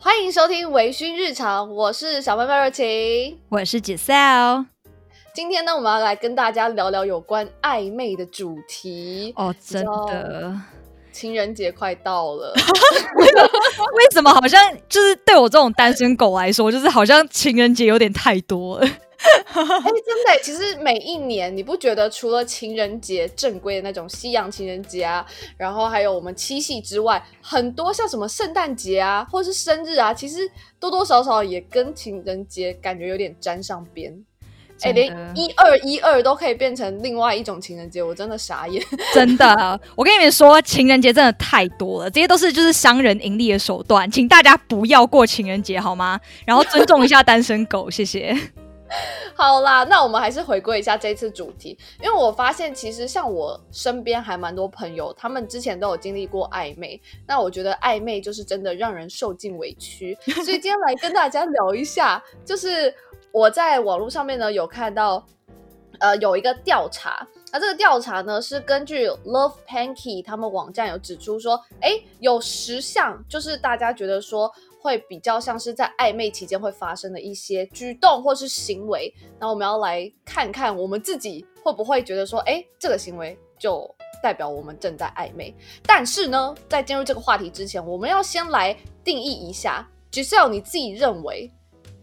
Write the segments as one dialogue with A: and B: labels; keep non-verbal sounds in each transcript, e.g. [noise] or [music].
A: 欢迎收听微醺日常，我是小妹妹热情，
B: 我是 Giselle。
A: 今天呢，我们要来跟大家聊聊有关暧昧的主题
B: 哦，真的，
A: 情人节快到了，[laughs]
B: 为什么好像就是对我这种单身狗来说，就是好像情人节有点太多了。[laughs]
A: 哎、欸，真的，其实每一年你不觉得除了情人节正规的那种西洋情人节啊，然后还有我们七夕之外，很多像什么圣诞节啊，或是生日啊，其实多多少少也跟情人节感觉有点沾上边。哎、欸，连一二一二都可以变成另外一种情人节，我真的傻眼。[laughs]
B: 真的，我跟你们说，情人节真的太多了，这些都是就是商人盈利的手段，请大家不要过情人节好吗？然后尊重一下单身狗，谢谢。[laughs]
A: 好啦，那我们还是回归一下这次主题，因为我发现其实像我身边还蛮多朋友，他们之前都有经历过暧昧。那我觉得暧昧就是真的让人受尽委屈，[laughs] 所以今天来跟大家聊一下，就是我在网络上面呢有看到，呃，有一个调查，那这个调查呢是根据 Love Panky 他们网站有指出说，哎，有十项就是大家觉得说。会比较像是在暧昧期间会发生的一些举动或是行为，那我们要来看看我们自己会不会觉得说，哎，这个行为就代表我们正在暧昧。但是呢，在进入这个话题之前，我们要先来定义一下就是要你自己认为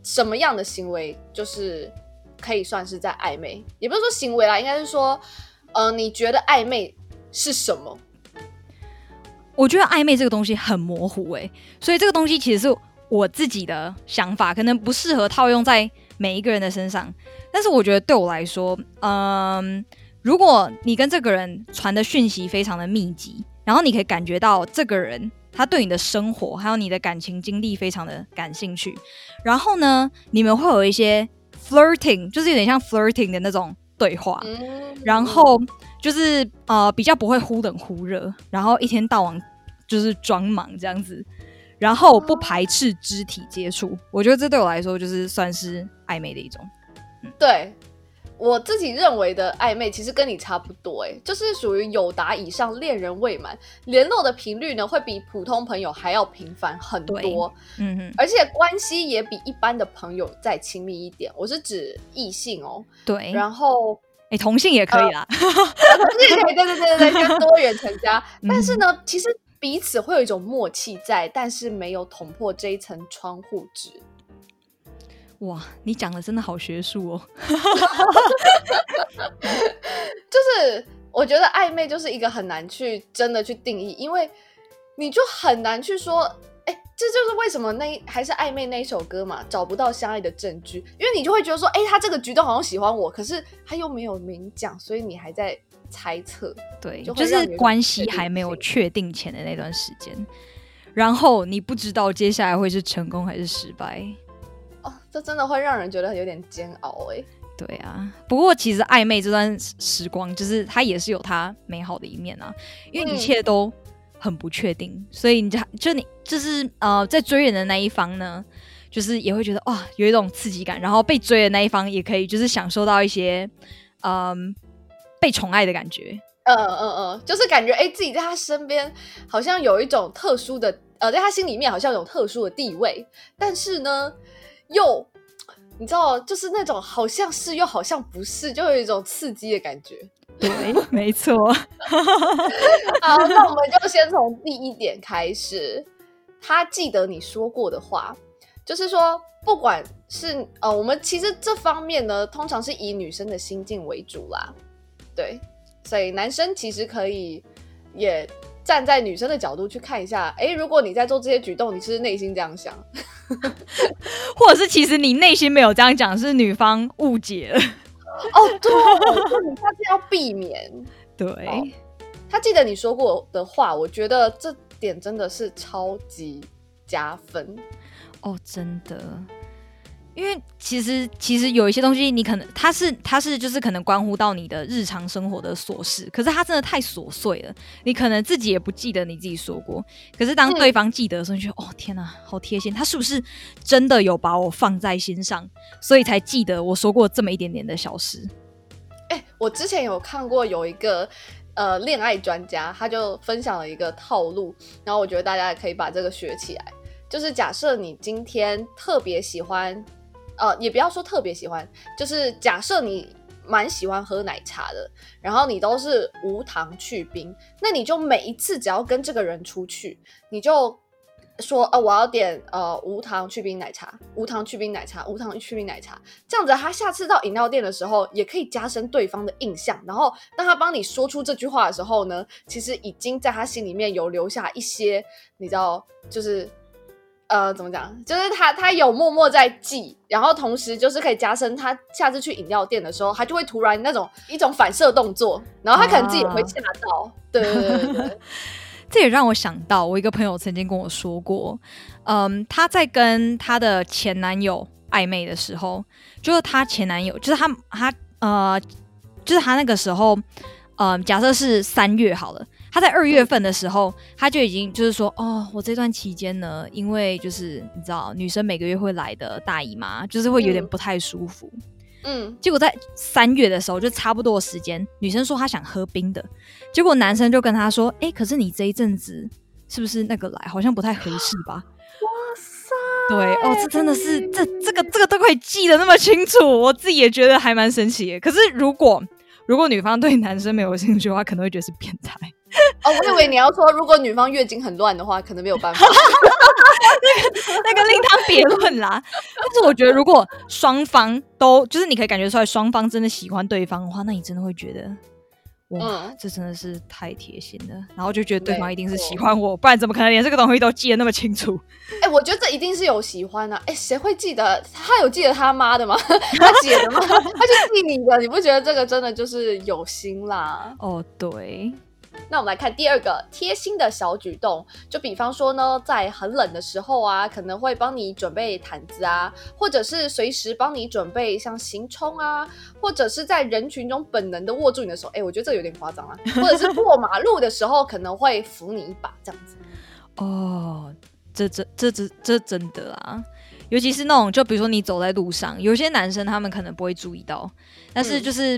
A: 什么样的行为就是可以算是在暧昧？也不是说行为啦，应该是说，呃，你觉得暧昧是什么？
B: 我觉得暧昧这个东西很模糊诶，所以这个东西其实是我自己的想法，可能不适合套用在每一个人的身上。但是我觉得对我来说，嗯，如果你跟这个人传的讯息非常的密集，然后你可以感觉到这个人他对你的生活还有你的感情经历非常的感兴趣，然后呢，你们会有一些 flirting，就是有点像 flirting 的那种对话，然后。就是呃比较不会忽冷忽热，然后一天到晚就是装忙这样子，然后不排斥肢体接触，我觉得这对我来说就是算是暧昧的一种。嗯、对我自己认为的暧昧，其实跟你差不多，哎，就是属于友达以上，恋人未满，联络的频率呢会比普通朋友还要频繁很多，嗯哼，而且关系也比一般的朋友再亲密一点。我是指异性哦，对，
A: 然后。
B: 哎，同性也可以啦，
A: 同性可以，对对对对对，[laughs] 跟多元成家。但是呢，其实彼此会有一种默契在，但是没有捅破这一层窗户纸。
B: 哇，你讲的真的好学术哦！[laughs]
A: 就是我觉得暧昧就是一个很难去真的去定义，因为你就很难去说。这就是为什么那还是暧昧那一首歌嘛，找不到相爱的证据，因为你就会觉得说，哎，他这个举动好像喜欢我，可是他又没有明讲，所以你还在猜测，
B: 对，就，就是关系还没有确定前的那段时间，然后你不知道接下来会是成功还是失败，
A: 哦，这真的会让人觉得有点煎熬哎。
B: 对啊，不过其实暧昧这段时光，就是它也是有它美好的一面啊，因为一切都。很不确定，所以你就就你就是呃，在追人的那一方呢，就是也会觉得哇，有一种刺激感，然后被追的那一方也可以就是享受到一些嗯、被宠爱的感觉，
A: 嗯嗯嗯，就是感觉哎自己在他身边好像有一种特殊的呃，在他心里面好像有特殊的地位，但是呢又你知道，就是那种好像是又好像不是，就有一种刺激的感觉。
B: 对，[laughs] 没错。[laughs]
A: 好，那我们就先从第一点开始。他记得你说过的话，就是说，不管是呃，我们其实这方面呢，通常是以女生的心境为主啦。对，所以男生其实可以也站在女生的角度去看一下。哎，如果你在做这些举动，你是不是内心这样想？[laughs]
B: 或者是其实你内心没有这样讲，是女方误解了。
A: 哦，对，你下次要避免。
B: 对，
A: 他记得你说过的话，我觉得这点真的是超级加分。
B: 哦，真的。因为其实其实有一些东西，你可能它是它是就是可能关乎到你的日常生活的琐事，可是它真的太琐碎了，你可能自己也不记得你自己说过。可是当对方记得的时候，你觉得哦天哪，好贴心，他是不是真的有把我放在心上，所以才记得我说过这么一点点的小事？
A: 哎，我之前有看过有一个呃恋爱专家，他就分享了一个套路，然后我觉得大家也可以把这个学起来。就是假设你今天特别喜欢，呃，也不要说特别喜欢，就是假设你蛮喜欢喝奶茶的，然后你都是无糖去冰，那你就每一次只要跟这个人出去，你就。说呃，我要点呃无糖去冰奶茶，无糖去冰奶茶，无糖去冰奶茶，这样子他下次到饮料店的时候也可以加深对方的印象。然后当他帮你说出这句话的时候呢，其实已经在他心里面有留下一些，你知道，就是呃怎么讲，就是他他有默默在记，然后同时就是可以加深他下次去饮料店的时候，他就会突然那种一种反射动作，然后他可能自己也会吓到，啊、对对对对对。[laughs]
B: 这也让我想到，我一个朋友曾经跟我说过，嗯，他在跟他的前男友暧昧的时候，就是他前男友，就是他他呃，就是他那个时候，嗯，假设是三月好了，他在二月份的时候，他就已经就是说，哦，我这段期间呢，因为就是你知道，女生每个月会来的大姨妈，就是会有点不太舒服。嗯
A: 嗯，
B: 结果在三月的时候，就差不多的时间，女生说她想喝冰的，结果男生就跟她说：“哎、欸，可是你这一阵子是不是那个来，好像不太合适吧？”
A: 哇塞，
B: 对哦，这真的是这这个这个都可以记得那么清楚，我自己也觉得还蛮神奇的。可是如果如果女方对男生没有兴趣的话，可能会觉得是变态。
A: 哦，我以为你要说，如果女方月经很乱的话，可能没有办法。[laughs]
B: 那个那个另当别论啦。但是我觉得，如果双方都就是你可以感觉出来，双方真的喜欢对方的话，那你真的会觉得，哇，嗯、这真的是太贴心了。然后就觉得对方一定是喜欢我，不然怎么可能连这个东西都记得那么清楚？[laughs]
A: 哎、欸，我觉得这一定是有喜欢啊。哎、欸，谁会记得？他有记得他妈的吗？[laughs] 他姐的吗？他就记你的，你不觉得这个真的就是有心啦？
B: 哦，对。
A: 那我们来看第二个贴心的小举动，就比方说呢，在很冷的时候啊，可能会帮你准备毯子啊，或者是随时帮你准备像行充啊，或者是在人群中本能的握住你的手，哎，我觉得这有点夸张啊，[laughs] 或者是过马路的时候可能会扶你一把这样子。[laughs]
B: 哦，这这这这这真的啊，尤其是那种，就比如说你走在路上，有些男生他们可能不会注意到，但是就是、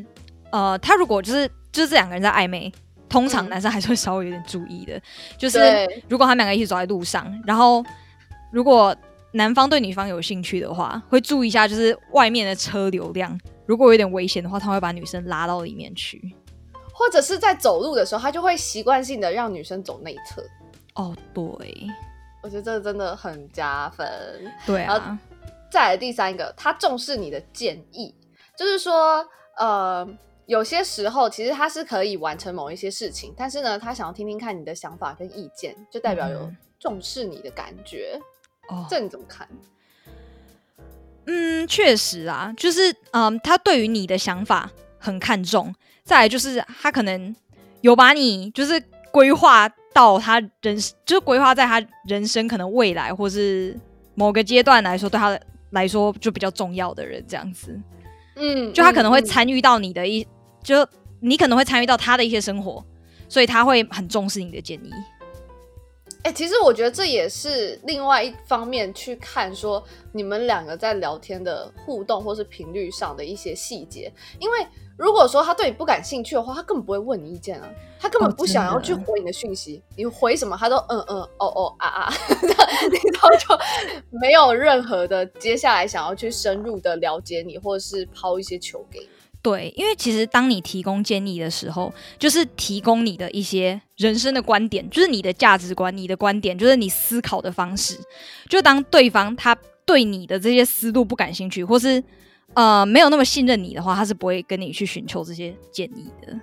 B: 嗯、呃，他如果就是就是这两个人在暧昧。通常男生还是会稍微有点注意的，嗯、[laughs] 就是如果他们两个一起走在路上，然后如果男方对女方有兴趣的话，会注意一下就是外面的车流量，如果有点危险的话，他会把女生拉到里面去，
A: 或者是在走路的时候，他就会习惯性的让女生走内侧。
B: 哦，对，
A: 我觉得这真的很加分。
B: 对啊，
A: 再来第三个，他重视你的建议，就是说，呃。有些时候，其实他是可以完成某一些事情，但是呢，他想要听听看你的想法跟意见，就代表有重视你的感觉。哦、嗯，这你怎么看？
B: 嗯，确实啊，就是嗯，他对于你的想法很看重。再来就是他可能有把你就是规划到他人，就是规划在他人生可能未来或是某个阶段来说，对他来说就比较重要的人这样子。
A: 嗯，
B: 就他可能会参与到你的一。就你可能会参与到他的一些生活，所以他会很重视你的建议。
A: 哎、欸，其实我觉得这也是另外一方面去看，说你们两个在聊天的互动或是频率上的一些细节。因为如果说他对你不感兴趣的话，他根本不会问你意见啊，他根本不想要去回你的讯息。哦、你回什么，他都嗯嗯哦哦啊啊，[laughs] 你都就没有任何的接下来想要去深入的了解你，或者是抛一些球给你。
B: 对，因为其实当你提供建议的时候，就是提供你的一些人生的观点，就是你的价值观、你的观点，就是你思考的方式。就当对方他对你的这些思路不感兴趣，或是呃没有那么信任你的话，他是不会跟你去寻求这些建议的。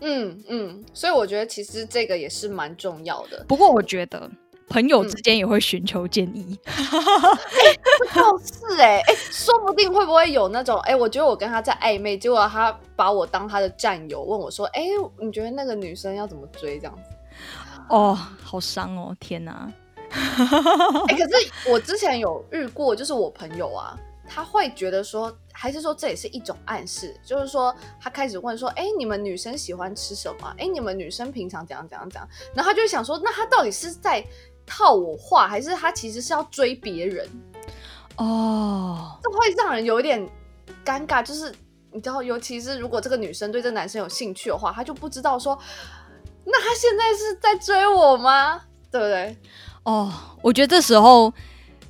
A: 嗯嗯，所以我觉得其实这个也是蛮重要的。
B: 不过我觉得。朋友之间也会寻求建议，[laughs]
A: 倒是哎哎，说不定会不会有那种哎、欸，我觉得我跟他在暧昧，结果他把我当他的战友，问我说，哎、欸，你觉得那个女生要怎么追这样子？
B: 哦，好伤哦，天哪！[laughs]
A: 哎、欸，可是我之前有遇过，就是我朋友啊，他会觉得说，还是说这也是一种暗示，就是说他开始问说，哎、欸，你们女生喜欢吃什么？哎、欸，你们女生平常怎样怎样怎样？然后他就想说，那他到底是在？套我话，还是他其实是要追别人
B: 哦？Oh.
A: 这会让人有一点尴尬。就是你知道，尤其是如果这个女生对这个男生有兴趣的话，她就不知道说，那他现在是在追我吗？对不对？
B: 哦，oh, 我觉得这时候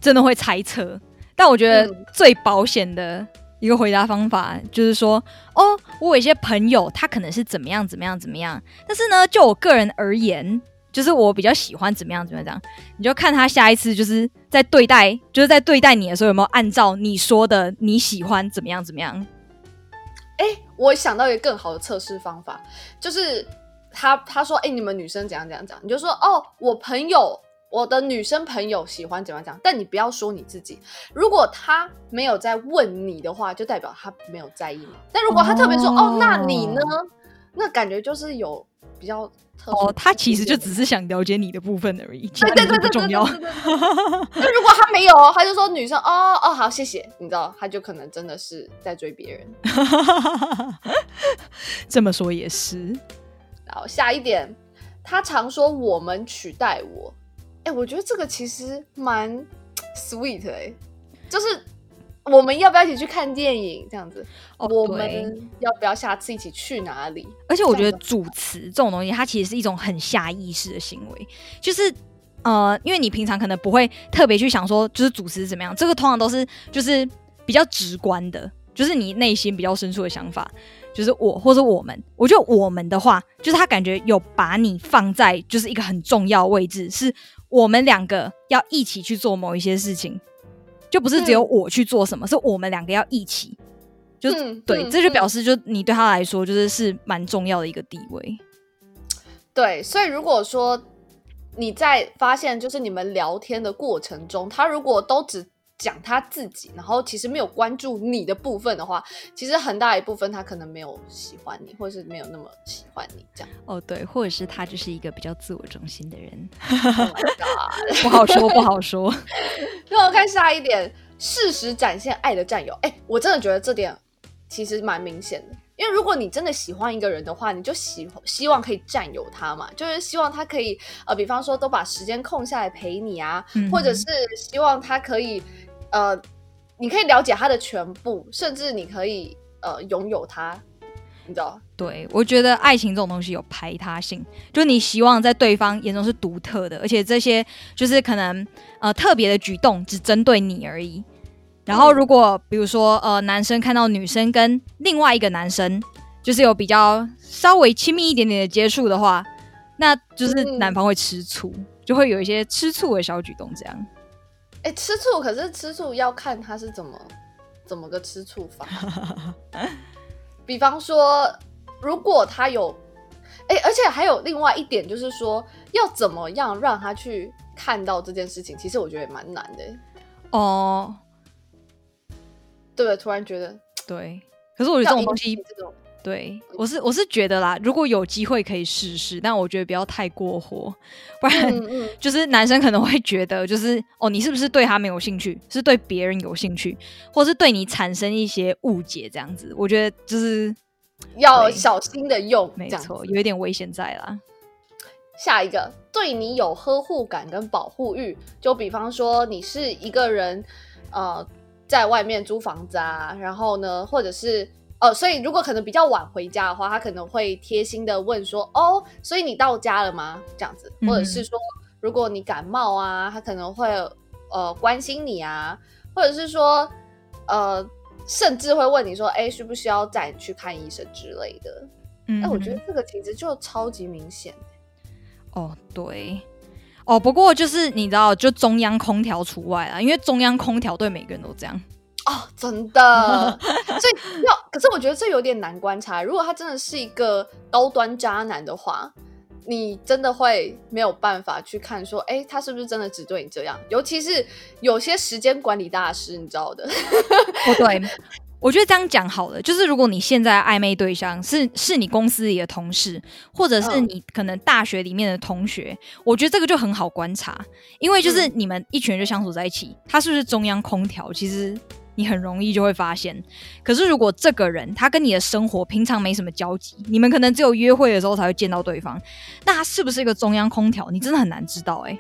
B: 真的会猜测。但我觉得最保险的一个回答方法就是说，哦，我有一些朋友，他可能是怎么样怎么样怎么样，但是呢，就我个人而言，就是我比较喜欢怎么样怎么样。你就看他下一次就是在对待，就是在对待你的时候有没有按照你说的你喜欢怎么样怎么样。
A: 哎，我想到一个更好的测试方法，就是他他说，哎，你们女生怎样怎样怎样，你就说，哦，我朋友。我的女生朋友喜欢怎么讲，但你不要说你自己。如果他没有在问你的话，就代表他没有在意你。但如果他特别说哦，哦，那你呢？那感觉就是有比较特殊。
B: 哦，他其实就只是想了解你的部分而已，对
A: 对对，不重要。那 [laughs] 如果他没有，他就说女生哦哦好，谢谢。你知道，他就可能真的是在追别人。[laughs]
B: 这么说也是。
A: 然后下一点，他常说我们取代我。哎、欸，我觉得这个其实蛮 sweet 哎、欸，就是我们要不要一起去看电影这样子？哦，我们要不要下次一起去哪里？
B: 而且我觉得主持这种东西，它其实是一种很下意识的行为，就是呃，因为你平常可能不会特别去想说，就是主持怎么样，这个通常都是就是比较直观的，就是你内心比较深处的想法。就是我或者我们，我觉得我们的话，就是他感觉有把你放在就是一个很重要位置，是我们两个要一起去做某一些事情，就不是只有我去做什么，嗯、是我们两个要一起，就、嗯、对、嗯，这就表示就你对他来说就是是蛮重要的一个地位。
A: 对，所以如果说你在发现就是你们聊天的过程中，他如果都只讲他自己，然后其实没有关注你的部分的话，其实很大一部分他可能没有喜欢你，或者是没有那么喜欢你这样。
B: 哦，对，或者是他就是一个比较自我中心的人。
A: Oh [laughs]
B: 不好说，不好说。[laughs]
A: 那我看下一点，适时展现爱的占有。哎，我真的觉得这点其实蛮明显的，因为如果你真的喜欢一个人的话，你就希希望可以占有他嘛，就是希望他可以呃，比方说都把时间空下来陪你啊，嗯、或者是希望他可以。呃，你可以了解他的全部，甚至你可以呃拥有他，你知道？
B: 对，我觉得爱情这种东西有排他性，就你希望在对方眼中是独特的，而且这些就是可能呃特别的举动只针对你而已。然后如果比如说呃男生看到女生跟另外一个男生就是有比较稍微亲密一点点的接触的话，那就是男方会吃醋，嗯，就会有一些吃醋的小举动这样。
A: 哎、欸，吃醋可是吃醋要看他是怎么怎么个吃醋法。比方说，如果他有，哎、欸，而且还有另外一点就是说，要怎么样让他去看到这件事情，其实我觉得也蛮难的。哦，对？突然觉得
B: 对，可是我觉得这种东西。对，我是我是觉得啦，如果有机会可以试试，但我觉得不要太过火，不然、[laughs] 就是男生可能会觉得，就是哦，你是不是对他没有兴趣，是对别人有兴趣，或是对你产生一些误解这样子。我觉得就是
A: 要小心的用，
B: 没错，有一点危险在啦。
A: 下一个，对你有呵护感跟保护欲，就比方说你是一个人，呃，在外面租房子啊，然后呢，或者是。哦，所以如果可能比较晚回家的话，他可能会贴心的问说：“哦，所以你到家了吗？”这样子，或者是说，如果你感冒啊，他可能会呃关心你啊，或者是说呃，甚至会问你说：“哎，需不需要带你去看医生之类的？”嗯，那我觉得这个其实就超级明显。
B: 哦，对，哦，不过就是你知道，就中央空调除外啊，因为中央空调对每个人都这样。
A: 哦，真的，[laughs] 所以要，可是我觉得这有点难观察。如果他真的是一个高端渣男的话，你真的会没有办法去看说，哎，他是不是真的只对你这样？尤其是有些时间管理大师，你知道的。
B: 不，对，我觉得这样讲好了，就是如果你现在暧昧对象是是你公司里的同事，或者是你可能大学里面的同学，嗯，我觉得这个就很好观察，因为就是你们一群人就相处在一起，他是不是中央空调？其实。你很容易就会发现，可是如果这个人他跟你的生活平常没什么交集，你们可能只有约会的时候才会见到对方，那他是不是一个中央空调？你真的很难知道哎、欸。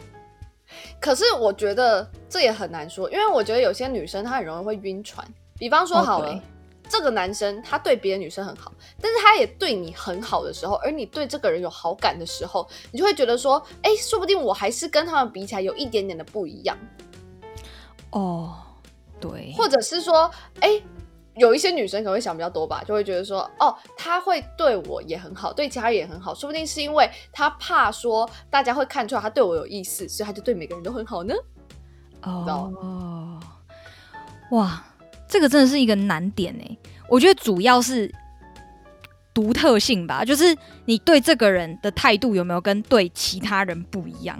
A: 可是我觉得这也很难说，因为我觉得有些女生她很容易会晕船。比方说好了，oh, 这个男生他对别的女生很好，但是他也对你很好的时候，而你对这个人有好感的时候，你就会觉得说，哎，说不定我还是跟他们比起来有一点点的不一样。
B: 哦，对，
A: 或者是说，哎，有一些女生可能会想比较多吧，就会觉得说，哦，他会对我也很好，对其他人也很好，说不定是因为他怕说大家会看出来他对我有意思，所以他就对每个人都很好呢。
B: 哦，哇，这个真的是一个难点哎，我觉得主要是独特性吧，就是你对这个人的态度有没有跟对其他人不一样？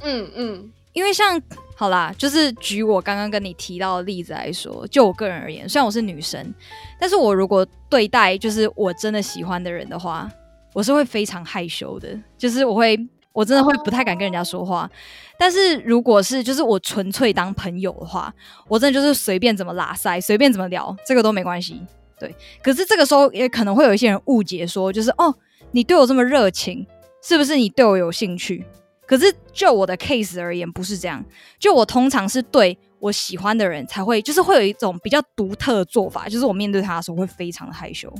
A: 嗯嗯，
B: 因为像。好啦，就是举我刚刚跟你提到的例子来说，就我个人而言，虽然我是女生，但是我如果对待就是我真的喜欢的人的话，我是会非常害羞的，就是我会我真的会不太敢跟人家说话。但是如果是就是我纯粹当朋友的话，我真的就是随便怎么拉塞，随便怎么聊，这个都没关系。对，可是这个时候也可能会有一些人误解说，就是哦，你对我这么热情，是不是你对我有兴趣？可是就我的 case 而言，不是这样。就我通常是对我喜欢的人才会，就是会有一种比较独特的做法，就是我面对他的时候会非常的害羞。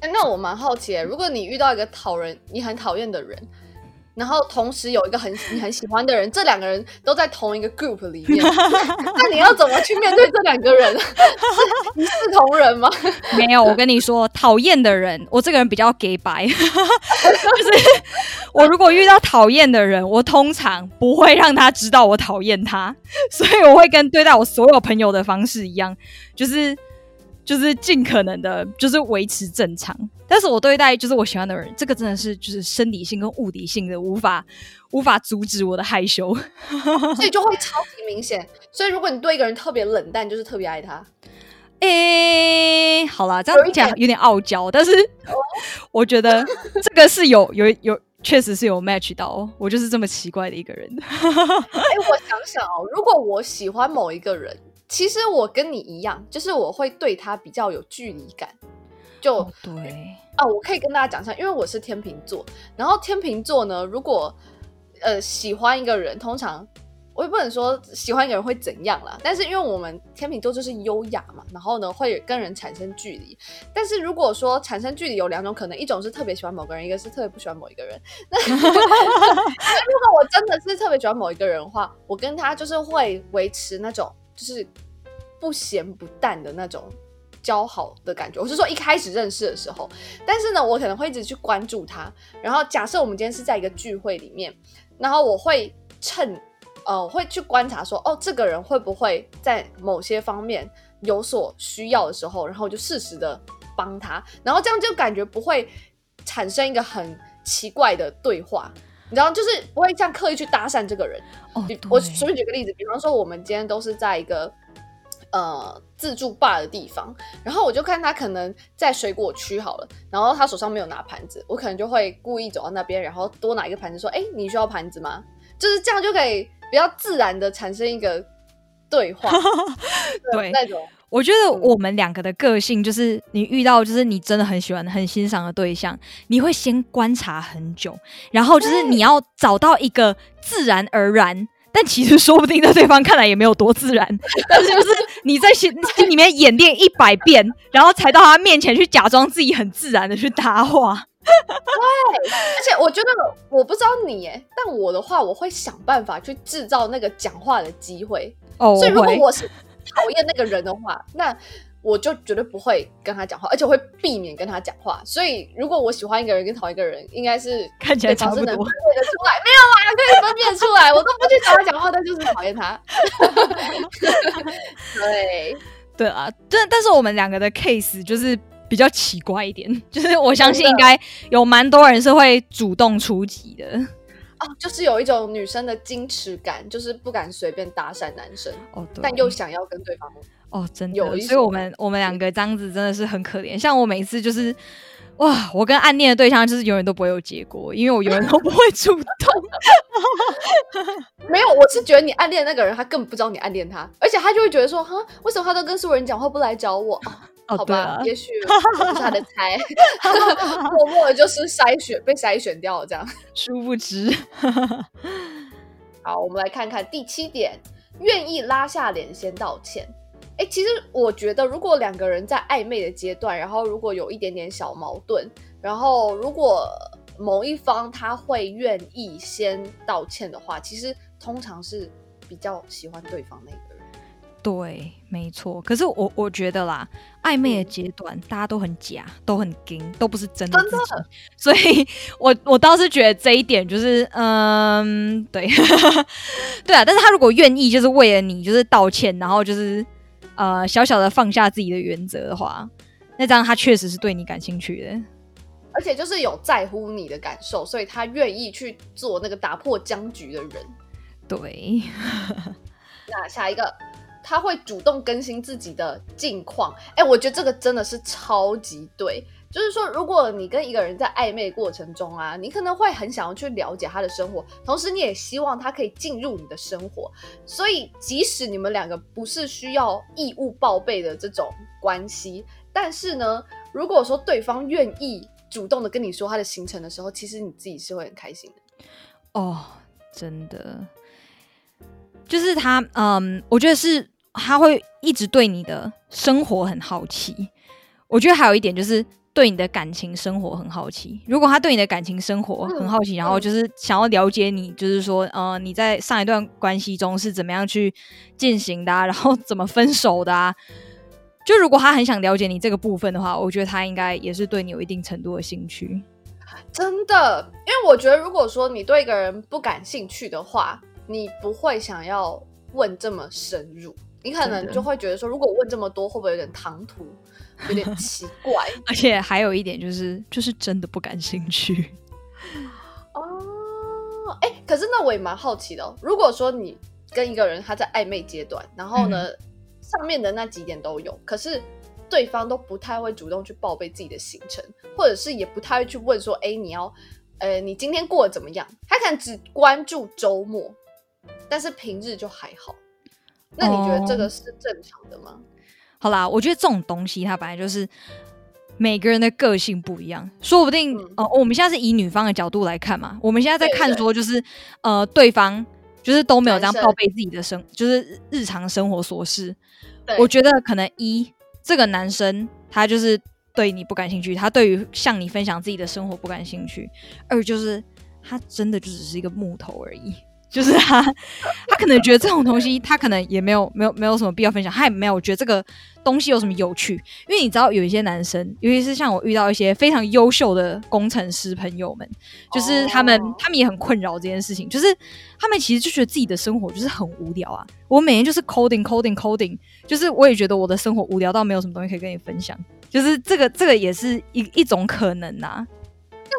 A: 哎、那我蛮好奇，如果你遇到一个讨人，你很讨厌的人。然后同时有一个很你很喜欢的人，这两个人都在同一个 group 里面，[laughs] 那你要怎么去面对这两个人？[laughs] 是一视同仁吗？[laughs]
B: 没有，我跟你说，讨厌的人，我这个人比较假掰，就是我如果遇到讨厌的人，我通常不会让他知道我讨厌他，所以我会跟对待我所有朋友的方式一样，就是。就是尽可能的，就是维持正常。但是我对待就是我喜欢的人，这个真的是就是生理性跟物理性的，无法无法阻止我的害羞，[laughs]
A: 所以就会超级明显。所以如果你对一个人特别冷淡，就是特别爱他。[laughs]
B: 诶、欸，好啦，这样听起来有点傲娇，但是 [laughs] 我觉得这个是有有有，确实是有 match 到。我就是这么奇怪的一个人。哎、欸，
A: 我想想哦，如果我喜欢某一个人。其实我跟你一样，就是我会对他比较有距离感。就、哦、对啊，我可以跟大家讲一下，因为我是天秤座，然后天秤座呢，如果呃喜欢一个人，通常我也不能说喜欢一个人会怎样啦，但是因为我们天秤座就是优雅嘛，然后呢会跟人产生距离。但是如果说产生距离有两种可能，一种是特别喜欢某个人，一个是特别不喜欢某一个人。那 [laughs] 如果我真的是特别喜欢某一个人的话，我跟他就是会维持那种。就是不咸不淡的那种交好的感觉。我是说一开始认识的时候，但是呢，我可能会一直去关注他。然后假设我们今天是在一个聚会里面，然后我会趁呃，我会去观察说，哦，这个人会不会在某些方面有所需要的时候，然后我就适时的帮他。然后这样就感觉不会产生一个很奇怪的对话。你知道，就是不会这样刻意去搭讪这个人。哦，我随便举个例子，比方说我们今天都是在一个呃自助吧的地方，然后我就看他可能在水果区好了，然后他手上没有拿盘子，我可能就会故意走到那边，然后多拿一个盘子，说：“哎，你需要盘子吗？”就是这样就可以比较自然的产生一个对话，[laughs] 对那种。
B: 我觉得我们两个的个性就是，你遇到就是你真的很喜欢、很欣赏的对象，你会先观察很久，然后就是你要找到一个自然而然，但其实说不定在对方看来也没有多自然，但是就是你在心 [laughs] 心里面演练一百遍，然后才到他面前去假装自己很自然的去搭话。
A: 对，而且我觉得我不知道你耶，但我的话我会想办法去制造那个讲话的机会。哦，所以如果我是。讨厌那个人的话，[laughs] 那我就绝对不会跟他讲话，而且会避免跟他讲话。所以，如果我喜欢一个人跟讨厌一个人，应该是
B: 看起来差不多，能分
A: 辨得出来。没有啊，可以分辨出来，我都不去找他讲话，但就是讨厌他。[laughs] 对
B: 对啊，但但是我们两个的 case 就是比较奇怪一点，就是我相信应该有蛮多人是会主动出击的。
A: 哦，就是有一种女生的矜持感，就是不敢随便搭讪男生，哦，对，但又想要跟对方
B: 哦，真的有，所以我们我们两个这样子真的是很可怜。像我每次就是哇，我跟暗恋的对象就是永远都不会有结果，因为我永远都不会主动。[laughs]
A: 没有，我是觉得你暗恋的那个人，他根本不知道你暗恋他，而且他就会觉得说，哈，为什么他都跟所有人讲话，不来找我？好吧，啊、也许我不是他的菜 [laughs] [laughs] 默默的就是筛选被筛选掉了这样。
B: 殊不知，
A: 好，我们来看看第七点，愿意拉下脸先道歉。哎，其实我觉得，如果两个人在暧昧的阶段，然后如果有一点点小矛盾，然后如果某一方他会愿意先道歉的话，其实通常是比较喜欢对方那个人。
B: 对，没错。可是我我觉得啦，暧昧的阶段大家都很假，都很硬，都不是真的自己。真的。所以我我倒是觉得这一点就是，嗯，对，[laughs] 对啊。但是他如果愿意，就是为了你，就是道歉，然后就是呃小小的放下自己的原则的话，那这样他确实是对你感兴趣的，
A: 而且就是有在乎你的感受，所以他愿意去做那个打破僵局的人。
B: 对。
A: 那下一个。他会主动更新自己的近况，哎，我觉得这个真的是超级对。就是说，如果你跟一个人在暧昧过程中啊，你可能会很想要去了解他的生活，同时你也希望他可以进入你的生活。所以，即使你们两个不是需要义务报备的这种关系，但是呢，如果说对方愿意主动的跟你说他的行程的时候，其实你自己是会很开心的。
B: 哦，真的。就是他，嗯，我觉得是他会一直对你的生活很好奇。我觉得还有一点就是对你的感情生活很好奇。如果他对你的感情生活很好奇，嗯、然后就是想要了解你，就是说，呃，你在上一段关系中是怎么样去进行的，啊，[laughs] 然后怎么分手的啊？就如果他很想了解你这个部分的话，我觉得他应该也是对你有一定程度的兴趣。
A: 真的，因为我觉得如果说你对一个人不感兴趣的话。你不会想要问这么深入，你可能就会觉得说，如果问这么多，会不会有点唐突，有点 [laughs] 奇怪？
B: 而且还有一点就是，就是真的不感兴趣。
A: 哦，哎，可是那我也蛮好奇的哦。如果说你跟一个人他在暧昧阶段，然后呢，嗯、上面的那几点都有，可是对方都不太会主动去报备自己的行程，或者是也不太会去问说，哎，你要，呃，你今天过得怎么样？他可能只关注周末。但是平日就还好，那你觉得这个是正常的吗？哦、
B: 好啦，我觉得这种东西它本来就是每个人的个性不一样，说不定哦、嗯呃，我们现在是以女方的角度来看嘛，我们现在在看说就是呃，对方就是都没有这样报备自己的生，就是日常生活琐事。我觉得可能一这个男生他就是对你不感兴趣，他对于向你分享自己的生活不感兴趣；二就是他真的就只是一个木头而已。就是他，他可能觉得这种东西，他可能也没有没有没有什么必要分享，他也没有觉得这个东西有什么有趣。因为你知道，有一些男生，尤其是像我遇到一些非常优秀的工程师朋友们，就是他们，oh. 他们也很困扰这件事情，就是他们其实就觉得自己的生活就是很无聊啊。我每天就是 coding coding coding，就是我也觉得我的生活无聊到没有什么东西可以跟你分享，就是这个这个也是一一种可能呐、啊。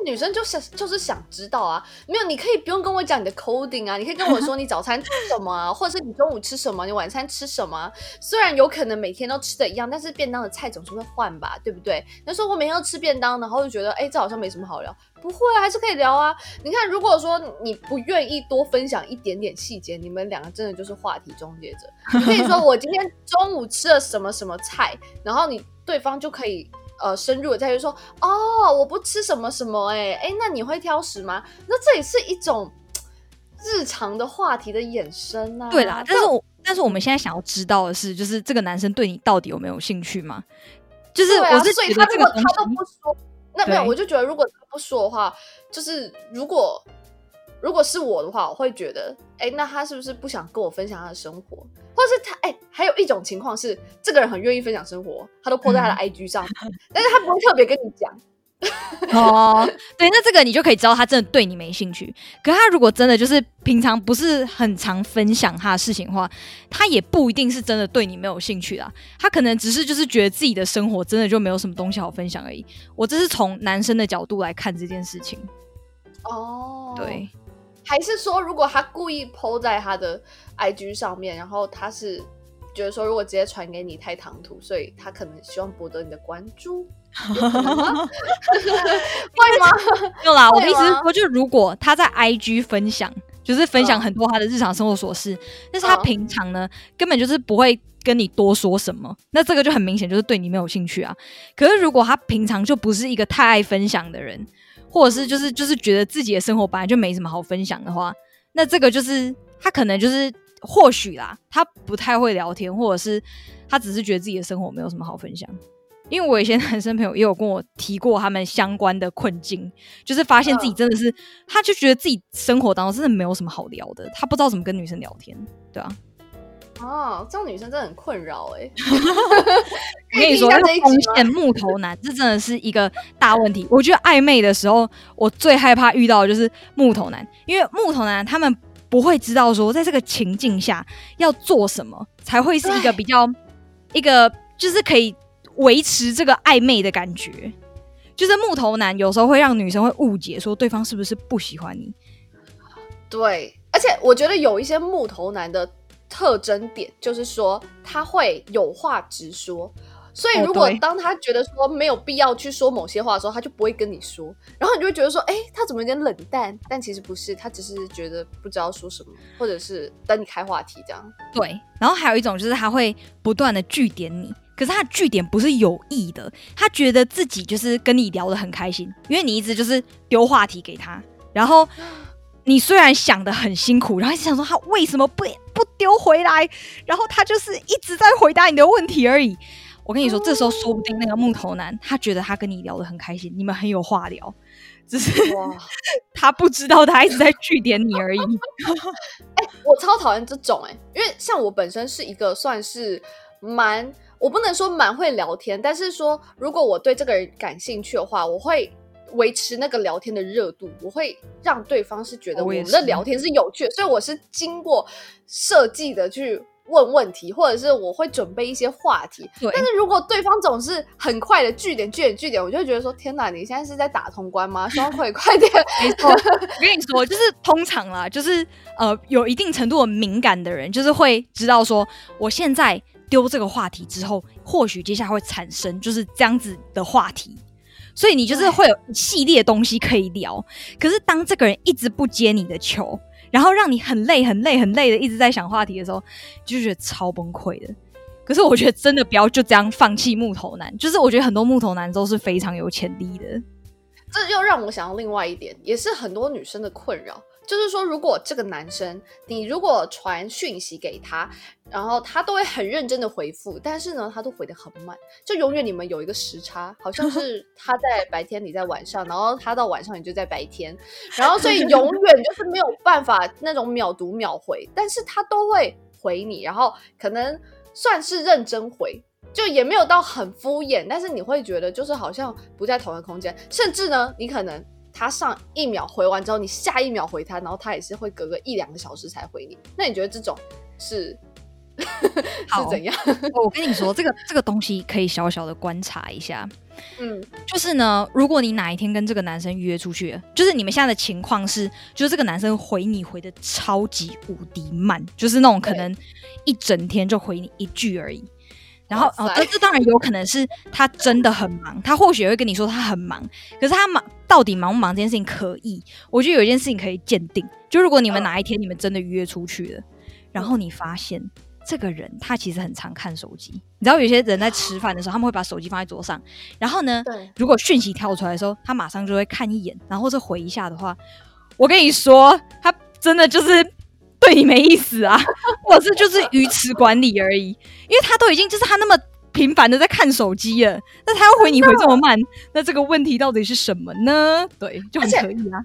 A: 女生就是就是想知道啊，没有，你可以不用跟我讲你的 coding 啊，你可以跟我说你早餐吃什么啊，或者是你中午吃什么，你晚餐吃什么。虽然有可能每天都吃的一样，但是便当的菜总是会换吧，对不对？那说我每天都吃便当，然后就觉得哎，这好像没什么好聊，不会啊，还是可以聊啊。你看，如果说你不愿意多分享一点点细节，你们两个真的就是话题终结者。你可以说我今天中午吃了什么什么菜，然后你对方就可以。呃，深入的再去说哦，我不吃什么什么、欸，哎哎，那你会挑食吗？那这也是一种日常的话题的衍生啊。
B: 对啦，但是我但是我们现在想要知道的是，就是这个男生对你到底有没有兴趣吗？就是我是觉得这个
A: 他都不说，那没有，我就觉得如果他不说的话，就是如果。如果是我的话，我会觉得，哎、欸，那他是不是不想跟我分享他的生活，或是他，哎、欸，还有一种情况是，这个人很愿意分享生活，他都 po 在他的 IG 上，嗯、但是他不会特别跟你讲。[laughs]
B: 哦，对，那这个你就可以知道他真的对你没兴趣。可是他如果真的就是平常不是很常分享他的事情的话，他也不一定是真的对你没有兴趣啦。他可能只是就是觉得自己的生活真的就没有什么东西好分享而已。我这是从男生的角度来看这件事情。
A: 哦，
B: 对。
A: 还是说，如果他故意 po 在他的 IG 上面，然后他是觉得说，如果直接传给你太唐突，所以他可能希望博得你的关注 [laughs] [laughs] 会吗？
B: 没有啦，我的意思是说，就如果他在 IG 分享，就是分享很多他的日常生活琐事，但是他平常呢，根本就是不会跟你多说什么，那这个就很明显就是对你没有兴趣啊。可是如果他平常就不是一个太爱分享的人。或者是就是就是觉得自己的生活本来就没什么好分享的话，那这个就是他可能就是或许啦，他不太会聊天，或者是他只是觉得自己的生活没有什么好分享。因为我以前 [laughs] 男生朋友也有跟我提过他们相关的困境，就是发现自己真的是，呃、他就觉得自己生活当中真的没有什么好聊的，他不知道怎么跟女生聊天，对啊。
A: 哦，这种女生真的很困扰哎。[laughs]
B: 我跟你说，那个红线木头男，这真的是一个大问题。我觉得暧昧的时候，我最害怕遇到的就是木头男，因为木头男他们不会知道说，在这个情境下要做什么才会是一个比较一个就是可以维持这个暧昧的感觉。就是木头男有时候会让女生会误解，说对方是不是不喜欢你。
A: 对，而且我觉得有一些木头男的特征点，就是说他会有话直说。所以，如果当他觉得说没有必要去说某些话的时候，他就不会跟你说，然后你就会觉得说，哎，他怎么有点冷淡？但其实不是，他只是觉得不知道说什么，或者是等你开话题这样。
B: 对，然后还有一种就是他会不断的据点你，可是他据点不是有意的，他觉得自己就是跟你聊得很开心，因为你一直就是丢话题给他，然后你虽然想的很辛苦，然后一直想说他为什么不不丢回来，然后他就是一直在回答你的问题而已。我跟你说，这时候说不定那个木头男，他觉得他跟你聊得很开心，你们很有话聊，只是哇他不知道他一直在据点你而已。[laughs]
A: 哎、欸，我超讨厌这种哎、欸，因为像我本身是一个算是蛮，我不能说蛮会聊天，但是说如果我对这个人感兴趣的话，我会维持那个聊天的热度，我会让对方是觉得我们的聊天是有趣的，所以我是经过设计的去。问问题，或者是我会准备一些话题。但是如果对方总是很快的据点据点据点，我就会觉得说：天哪，你现在是在打通关吗？希望可以快点。[laughs]
B: 没错，我跟你说，就是通常啦，就是呃，有一定程度的敏感的人，就是会知道说，我现在丢这个话题之后，或许接下来会产生就是这样子的话题，所以你就是会有一系列东西可以聊。可是当这个人一直不接你的球。然后让你很累、很累、很累的一直在想话题的时候，就觉得超崩溃的。可是我觉得真的不要就这样放弃木头男，就是我觉得很多木头男都是非常有潜力的。
A: 这又让我想到另外一点，也是很多女生的困扰。就是说，如果这个男生，你如果传讯息给他，然后他都会很认真的回复，但是呢，他都回得很慢，就永远你们有一个时差，好像是 [laughs] 他在白天，你在晚上，然后他到晚上，你就在白天，然后所以永远就是没有办法那种秒读秒回，但是他都会回你，然后可能算是认真回，就也没有到很敷衍，但是你会觉得就是好像不在同一个空间，甚至呢，你可能。他上一秒回完之后，你下一秒回他，然后他也是会隔个一两个小时才回你。那你觉得这种是 [laughs] 是怎样？
B: 我跟你说，这个 [laughs] 这个东西可以小小的观察一下。嗯，就是呢，如果你哪一天跟这个男生约出去，就是你们现在的情况是，就是这个男生回你回的超级无敌慢，就是那种可能一整天就回你一句而已。然后哦，这这当然有可能是他真的很忙，他或许会跟你说他很忙，可是他忙到底忙不忙这件事情可以，我觉得有一件事情可以鉴定，就如果你们哪一天你们真的约出去了，然后你发现这个人他其实很常看手机，你知道有些人在吃饭的时候他们会把手机放在桌上，然后呢，如果讯息跳出来的时候，他马上就会看一眼，然后或者回一下的话，我跟你说，他真的就是。对你没意思啊，[laughs] 或是就是鱼池管理而已，因为他都已经就是他那么频繁的在看手机了，那他要回你回这么慢，[laughs] 那这个问题到底是什么呢？对，就很可以啊。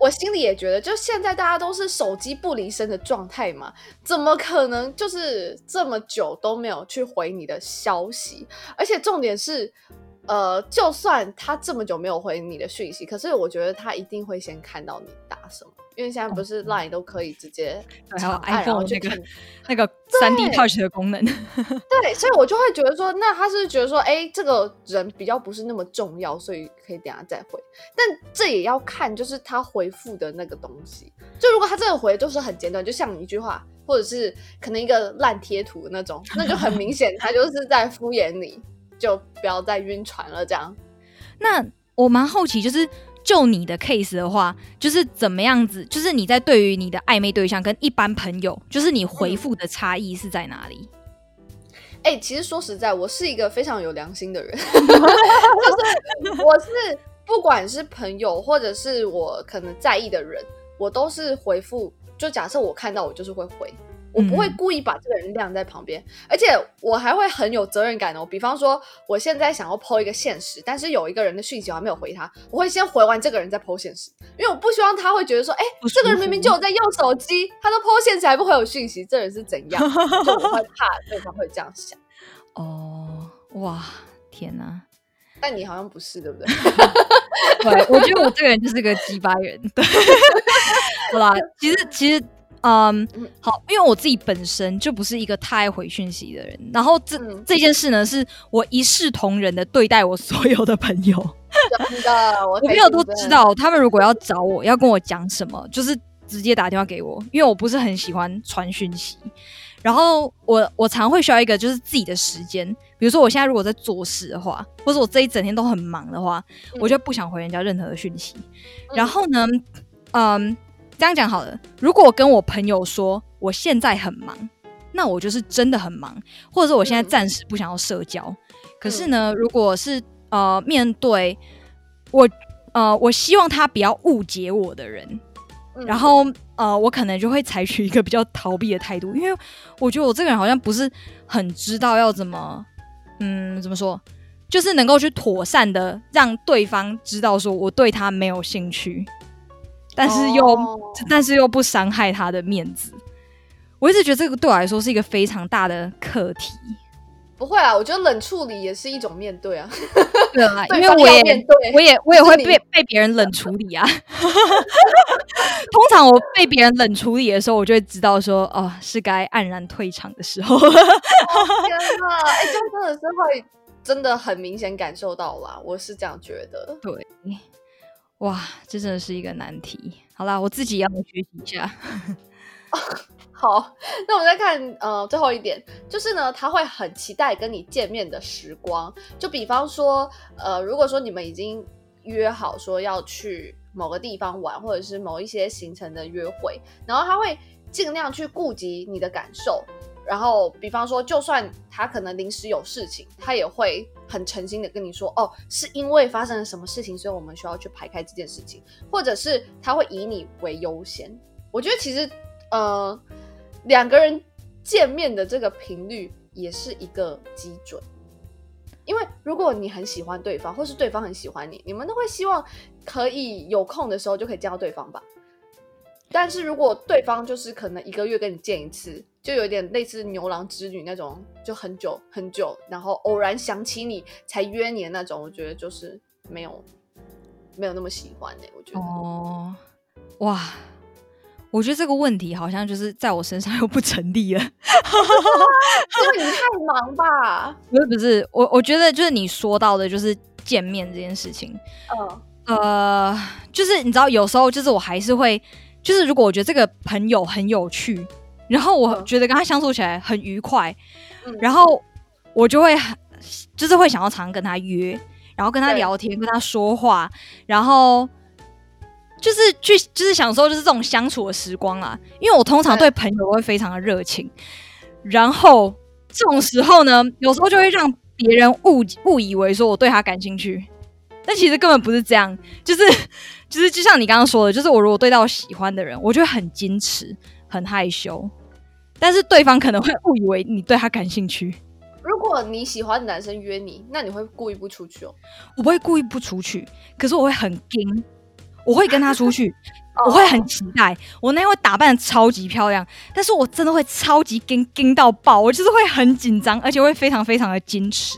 A: 我心里也觉得，就现在大家都是手机不离身的状态嘛，怎么可能就是这么久都没有去回你的消息？而且重点是，呃，就算他这么久没有回你的讯息，可是我觉得他一定会先看到你打什么。因为现在不是 Line 都可以直接，
B: 还有 iPhone 那个那个三 D Touch 的功能，[laughs]
A: 对，所以我就会觉得说，那他是觉得说，哎，这个人比较不是那么重要，所以可以等下再回。但这也要看，就是他回复的那个东西。就如果他这个回就是很简短，就像你一句话，或者是可能一个烂贴图那种，那就很明显他就是在敷衍你，就不要再晕船了。这样。[laughs]
B: 那我蛮好奇，就是。就你的 case 的话，就是怎么样子？就是你在对于你的暧昧对象跟一般朋友，就是你回复的差异是在哪里？
A: 哎、其实说实在，我是一个非常有良心的人，[laughs] 就是我是不管是朋友或者是我可能在意的人，我都是回复。就假设我看到，我就是会回。我不会故意把这个人晾在旁边，而且我还会很有责任感哦。比方说，我现在想要 po 一个现实，但是有一个人的讯息我还没有回他，我会先回完这个人再抛现实，因为我不希望他会觉得说，哎，这个人明明就有在用手机，他都抛现实还不回我讯息，这人是怎样？就我会怕对方会这样想。[laughs]
B: 哦，哇，天哪！
A: 但你好像不是，对不对？[laughs]
B: 对，我觉得我这个人就是个鸡巴人。对，[laughs] 好啦，其实其实。嗯，好，因为我自己本身就不是一个太爱回讯息的人，然后这、嗯、这件事呢，是我一视同仁的对待我所有的朋友。
A: 真的，[laughs] 我
B: 朋友都知道，他们如果要找我要跟我讲什么，就是直接打电话给我，因为我不是很喜欢传讯息。然后我我常会需要一个就是自己的时间，比如说我现在如果在做事的话，或者我这一整天都很忙的话，嗯、我就不想回人家任何的讯息。然后呢，嗯。这样讲好了，如果我跟我朋友说我现在很忙，那我就是真的很忙，或者是我现在暂时不想要社交。嗯、可是呢，如果是呃面对我呃我希望他不要误解我的人，嗯、然后呃我可能就会采取一个比较逃避的态度，因为我觉得我这个人好像不是很知道要怎么嗯怎么说，就是能够去妥善的让对方知道说我对他没有兴趣。但是又，oh. 但是又不伤害他的面子。我一直觉得这个对我来说是一个非常大的课题。
A: 不会啊，我觉得冷处理也是一种面对啊。
B: 对啊，[laughs] 因为我也，我也，我也会被被别人冷处理啊。[laughs] 通常我被别人冷处理的时候，我就会知道说，哦，是该黯然退场的时候。[laughs] 天
A: 哪，哎，这真的是会真的很明显感受到啦，我是这样觉得。
B: 对。哇，这真的是一个难题。好啦，我自己要学习一下。[laughs]
A: 好，那我们再看，呃，最后一点就是呢，他会很期待跟你见面的时光。就比方说，呃，如果说你们已经约好说要去某个地方玩，或者是某一些行程的约会，然后他会尽量去顾及你的感受。然后，比方说，就算他可能临时有事情，他也会很诚心的跟你说，哦，是因为发生了什么事情，所以我们需要去排开这件事情，或者是他会以你为优先。我觉得其实，呃，两个人见面的这个频率也是一个基准，因为如果你很喜欢对方，或是对方很喜欢你，你们都会希望可以有空的时候就可以见到对方吧。但是如果对方就是可能一个月跟你见一次，就有点类似牛郎织女那种，就很久很久，然后偶然想起你才约你的那种，我觉得就是没有没有那么喜欢哎、欸。我觉得
B: 哦，哇，我觉得这个问题好像就是在我身上又不成立了，[laughs]
A: 因为你太忙吧？
B: 不是不是，我我觉得就是你说到的，就是见面这件事情，嗯呃，就是你知道，有时候就是我还是会。就是如果我觉得这个朋友很有趣，然后我觉得跟他相处起来很愉快，嗯、然后我就会就是会想要常跟他约，然后跟他聊天，跟他说话，然后就是去就是享受就是这种相处的时光啊。因为我通常对朋友都会非常的热情，然后这种时候呢，有时候就会让别人误误以为说我对他感兴趣。但其实根本不是这样，就是就是就像你刚刚说的，就是我如果对到喜欢的人，我就会很矜持、很害羞，但是对方可能会误以为你对他感兴趣。
A: 如果你喜欢的男生约你，那你会故意不出去哦？
B: 我不会故意不出去，可是我会很惊，我会跟他出去，[laughs] 我会很期待，我那天会打扮的超级漂亮，但是我真的会超级惊惊到爆，我就是会很紧张，而且会非常非常的矜持。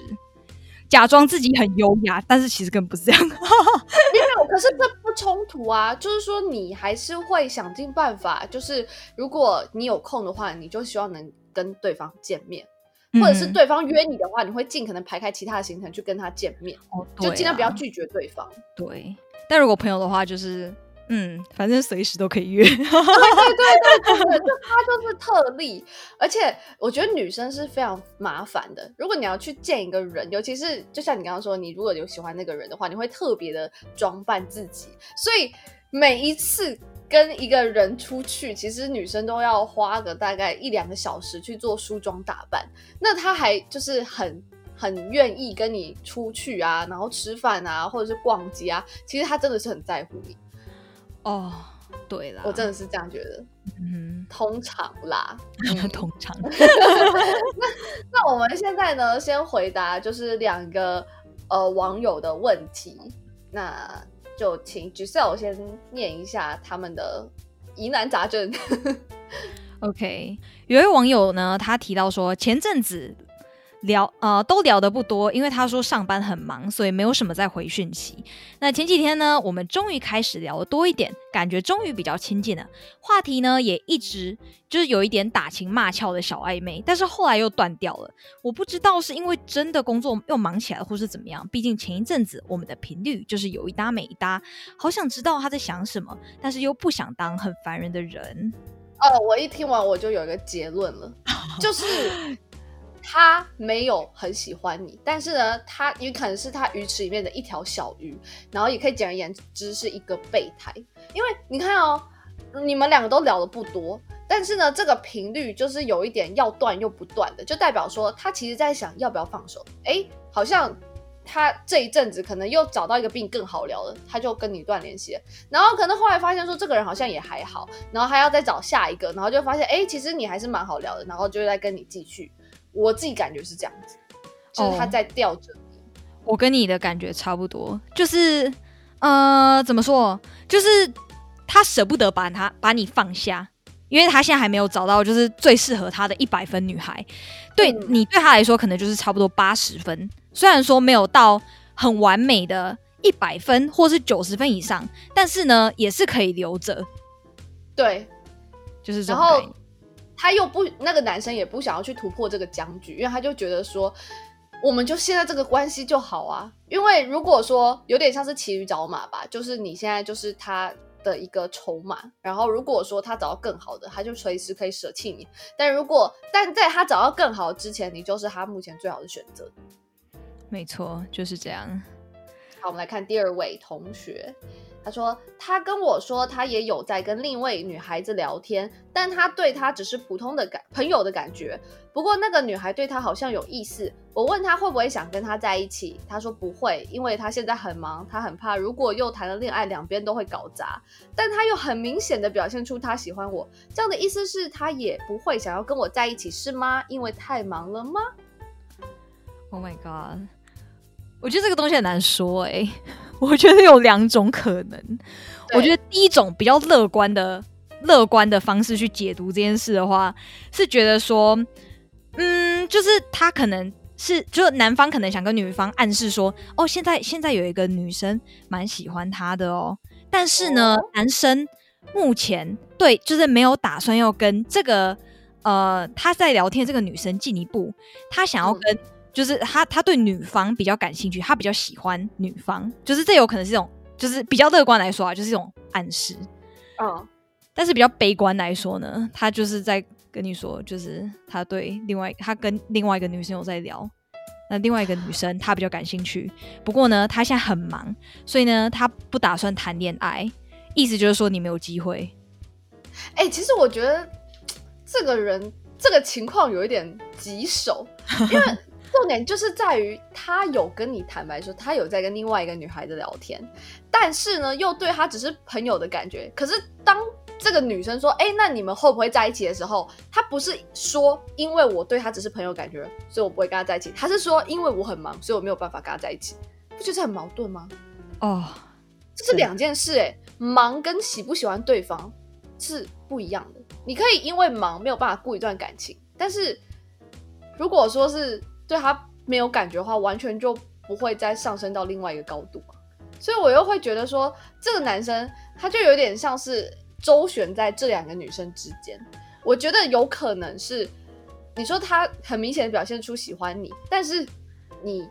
B: 假装自己很优雅，但是其实根本不是这样。因
A: 为可是这不冲突啊，就是说你还是会想尽办法，就是如果你有空的话，你就希望能跟对方见面，嗯、或者是对方约你的话，你会尽可能排开其他的行程去跟他见面，哦啊、就尽量不要拒绝对方。
B: 对，但如果朋友的话，就是。嗯，反正随时都可以约。对对对
A: 对对，就他就是特例，而且我觉得女生是非常麻烦的。如果你要去见一个人，尤其是就像你刚刚说，你如果有喜欢那个人的话，你会特别的装扮自己。所以每一次跟一个人出去，其实女生都要花个大概一两个小时去做梳妆打扮。那他还就是很很愿意跟你出去啊，然后吃饭啊，或者是逛街啊，其实他真的是很在乎你。
B: 哦，对啦，
A: 我真的是这样觉得。嗯，通常啦，[laughs]
B: 嗯、通常。
A: 那 [laughs] 那我们现在呢，先回答就是两个呃网友的问题，那就请 Giselle 先念一下他们的疑难杂症。[laughs]
B: OK，有一位网友呢，他提到说前阵子。聊呃都聊得不多，因为他说上班很忙，所以没有什么在回讯息。那前几天呢，我们终于开始聊得多一点，感觉终于比较亲近了。话题呢也一直就是有一点打情骂俏的小暧昧，但是后来又断掉了。我不知道是因为真的工作又忙起来了，或是怎么样。毕竟前一阵子我们的频率就是有一搭没一搭，好想知道他在想什么，但是又不想当很烦人的人。
A: 哦，我一听完我就有一个结论了，就是。[laughs] 他没有很喜欢你，但是呢，他也可能是他鱼池里面的一条小鱼，然后也可以简而言之是一个备胎。因为你看哦，你们两个都聊的不多，但是呢，这个频率就是有一点要断又不断的，就代表说他其实在想要不要放手。诶，好像他这一阵子可能又找到一个比你更好聊了，他就跟你断联系了。然后可能后来发现说这个人好像也还好，然后还要再找下一个，然后就发现诶，其实你还是蛮好聊的，然后就再跟你继续。我自己感觉是这样子，就是他在吊着你。
B: Oh, 我跟你的感觉差不多，就是呃，怎么说？就是他舍不得把他把你放下，因为他现在还没有找到就是最适合他的一百分女孩。对、嗯、你对他来说，可能就是差不多八十分，虽然说没有到很完美的一百分或是九十分以上，但是呢，也是可以留着。
A: 对，
B: 就是这种概念。
A: 他又不，那个男生也不想要去突破这个僵局，因为他就觉得说，我们就现在这个关系就好啊。因为如果说有点像是骑驴找马吧，就是你现在就是他的一个筹码，然后如果说他找到更好的，他就随时可以舍弃你。但如果但在他找到更好的之前，你就是他目前最好的选择。
B: 没错，就是这样。
A: 好，我们来看第二位同学。他说，他跟我说，他也有在跟另一位女孩子聊天，但他对她只是普通的感朋友的感觉。不过那个女孩对他好像有意思。我问他会不会想跟他在一起，他说不会，因为他现在很忙，他很怕如果又谈了恋爱，两边都会搞砸。但他又很明显的表现出他喜欢我，这样的意思是他也不会想要跟我在一起，是吗？因为太忙了吗
B: ？Oh my god，我觉得这个东西很难说哎、欸。[laughs] 我觉得有两种可能。我觉得第一种比较乐观的、乐观的方式去解读这件事的话，是觉得说，嗯，就是他可能是，就男方可能想跟女方暗示说，哦，现在现在有一个女生蛮喜欢他的哦，但是呢，哦、男生目前对就是没有打算要跟这个呃他在聊天这个女生进一步，他想要跟。嗯就是他，他对女方比较感兴趣，他比较喜欢女方，就是这有可能是一种，就是比较乐观来说啊，就是一种暗示。嗯，但是比较悲观来说呢，他就是在跟你说，就是他对另外他跟另外一个女生有在聊，那另外一个女生他比较感兴趣，不过呢，他现在很忙，所以呢，他不打算谈恋爱，意思就是说你没有机会。
A: 哎、欸，其实我觉得这个人这个情况有一点棘手，因为。重点就是在于他有跟你坦白说，他有在跟另外一个女孩子聊天，但是呢，又对他只是朋友的感觉。可是当这个女生说：“哎，那你们会不会在一起？”的时候，他不是说因为我对他只是朋友感觉，所以我不会跟他在一起。他是说因为我很忙，所以我没有办法跟他在一起。不就是很矛盾吗？哦，这是两件事哎，忙跟喜不喜欢对方是不一样的。你可以因为忙没有办法顾一段感情，但是如果说是。对他没有感觉的话，完全就不会再上升到另外一个高度，所以我又会觉得说，这个男生他就有点像是周旋在这两个女生之间。我觉得有可能是，你说他很明显的表现出喜欢你，但是你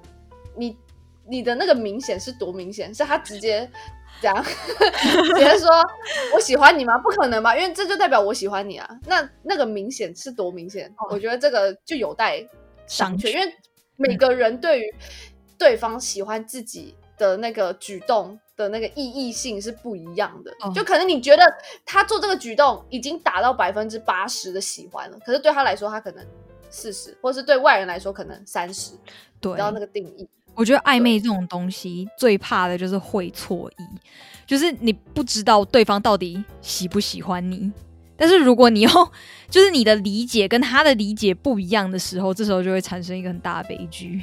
A: 你你的那个明显是多明显？是他直接这样 [laughs] [laughs] 直接说我喜欢你吗？不可能吧，因为这就代表我喜欢你啊。那那个明显是多明显？我觉得这个就有待。商榷，因为每个人对于对方喜欢自己的那个举动的那个意义性是不一样的。哦、就可能你觉得他做这个举动已经达到百分之八十的喜欢了，可是对他来说，他可能四十，或是对外人来说可能三十，
B: 对，
A: 然后那个定义。
B: 我觉得暧昧这种东西最怕的就是会错意，就是你不知道对方到底喜不喜欢你。但是如果你用，[laughs] 就是你的理解跟他的理解不一样的时候，这时候就会产生一个很大的悲剧。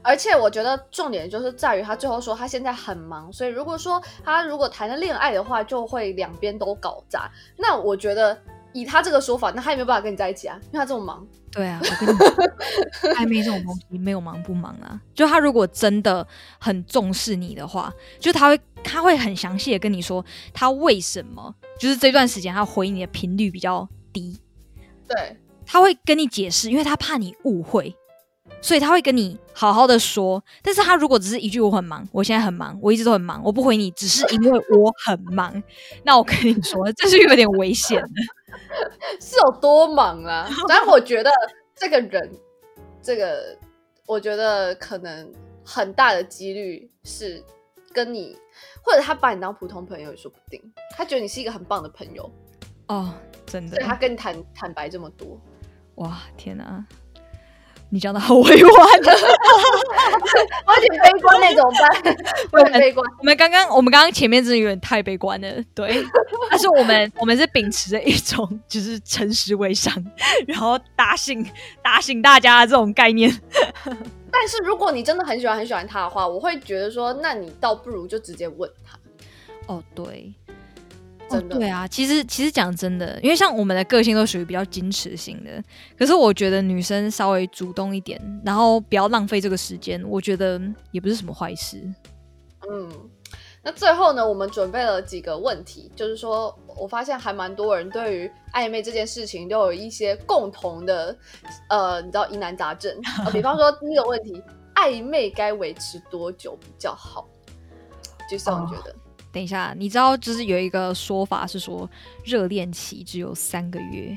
A: 而且我觉得重点就是在于他最后说他现在很忙，所以如果说他如果谈了恋爱的话，就会两边都搞砸。那我觉得以他这个说法，那他也没有办法跟你在一起啊，因为他这么忙。
B: 对啊，我跟你讲，暧昧这种东西没有忙不忙啊。就他如果真的很重视你的话，就他会他会很详细的跟你说他为什么。就是这段时间，他回你的频率比较低，
A: 对，
B: 他会跟你解释，因为他怕你误会，所以他会跟你好好的说。但是他如果只是一句“我很忙，我现在很忙，我一直都很忙，我不回你”，只是因为我很忙，[laughs] 那我跟你说，这是有点危险的。[laughs]
A: 是有多忙啊？[laughs] 但我觉得这个人，这个我觉得可能很大的几率是跟你。或者他把你当普通朋友也说不定，他觉得你是一个很棒的朋友
B: 哦，真的。
A: 所以他跟你坦坦白这么多，
B: 哇，天哪，你讲的好委婉，[laughs]
A: 我有点悲观，那怎么办？我很悲观。
B: 我们刚刚，我们刚刚前面真的有点太悲观了，对。[laughs] 但是我们，我们是秉持着一种就是诚实为上，然后打醒打醒大家的这种概念。
A: 但是如果你真的很喜欢很喜欢他的话，我会觉得说，那你倒不如就直接问他。
B: 哦，对，真的，哦，对啊。其实其实讲真的，因为像我们的个性都属于比较矜持型的，可是我觉得女生稍微主动一点，然后不要浪费这个时间，我觉得也不是什么坏事。
A: 嗯。那最后呢，我们准备了几个问题，就是说我发现还蛮多人对于暧昧这件事情都有一些共同的，呃，你知道疑难杂症。[laughs] 比方说第一个问题，暧昧该维持多久比较好？就是我觉得，
B: 等一下，你知道就是有一个说法是说热恋期只有三个月，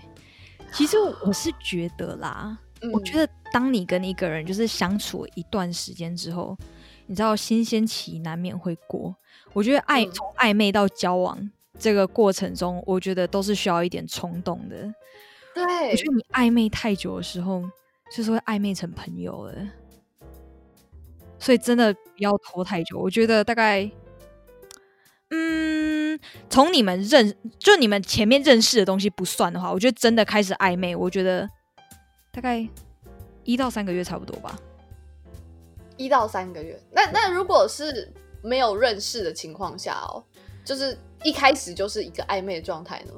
B: 其实我是觉得啦，嗯、我觉得当你跟一个人就是相处一段时间之后，你知道新鲜期难免会过。我觉得暧从暧昧到交往这个过程中，我觉得都是需要一点冲动的。
A: 对，
B: 我觉得你暧昧太久的时候，就是会暧昧成朋友了。所以真的不要拖太久。我觉得大概，嗯，从你们认就你们前面认识的东西不算的话，我觉得真的开始暧昧，我觉得大概一到三个月差不多吧。
A: 一到三个月，那那如果是。没有认识的情况下哦，就是一开始就是一个暧昧的状态呢。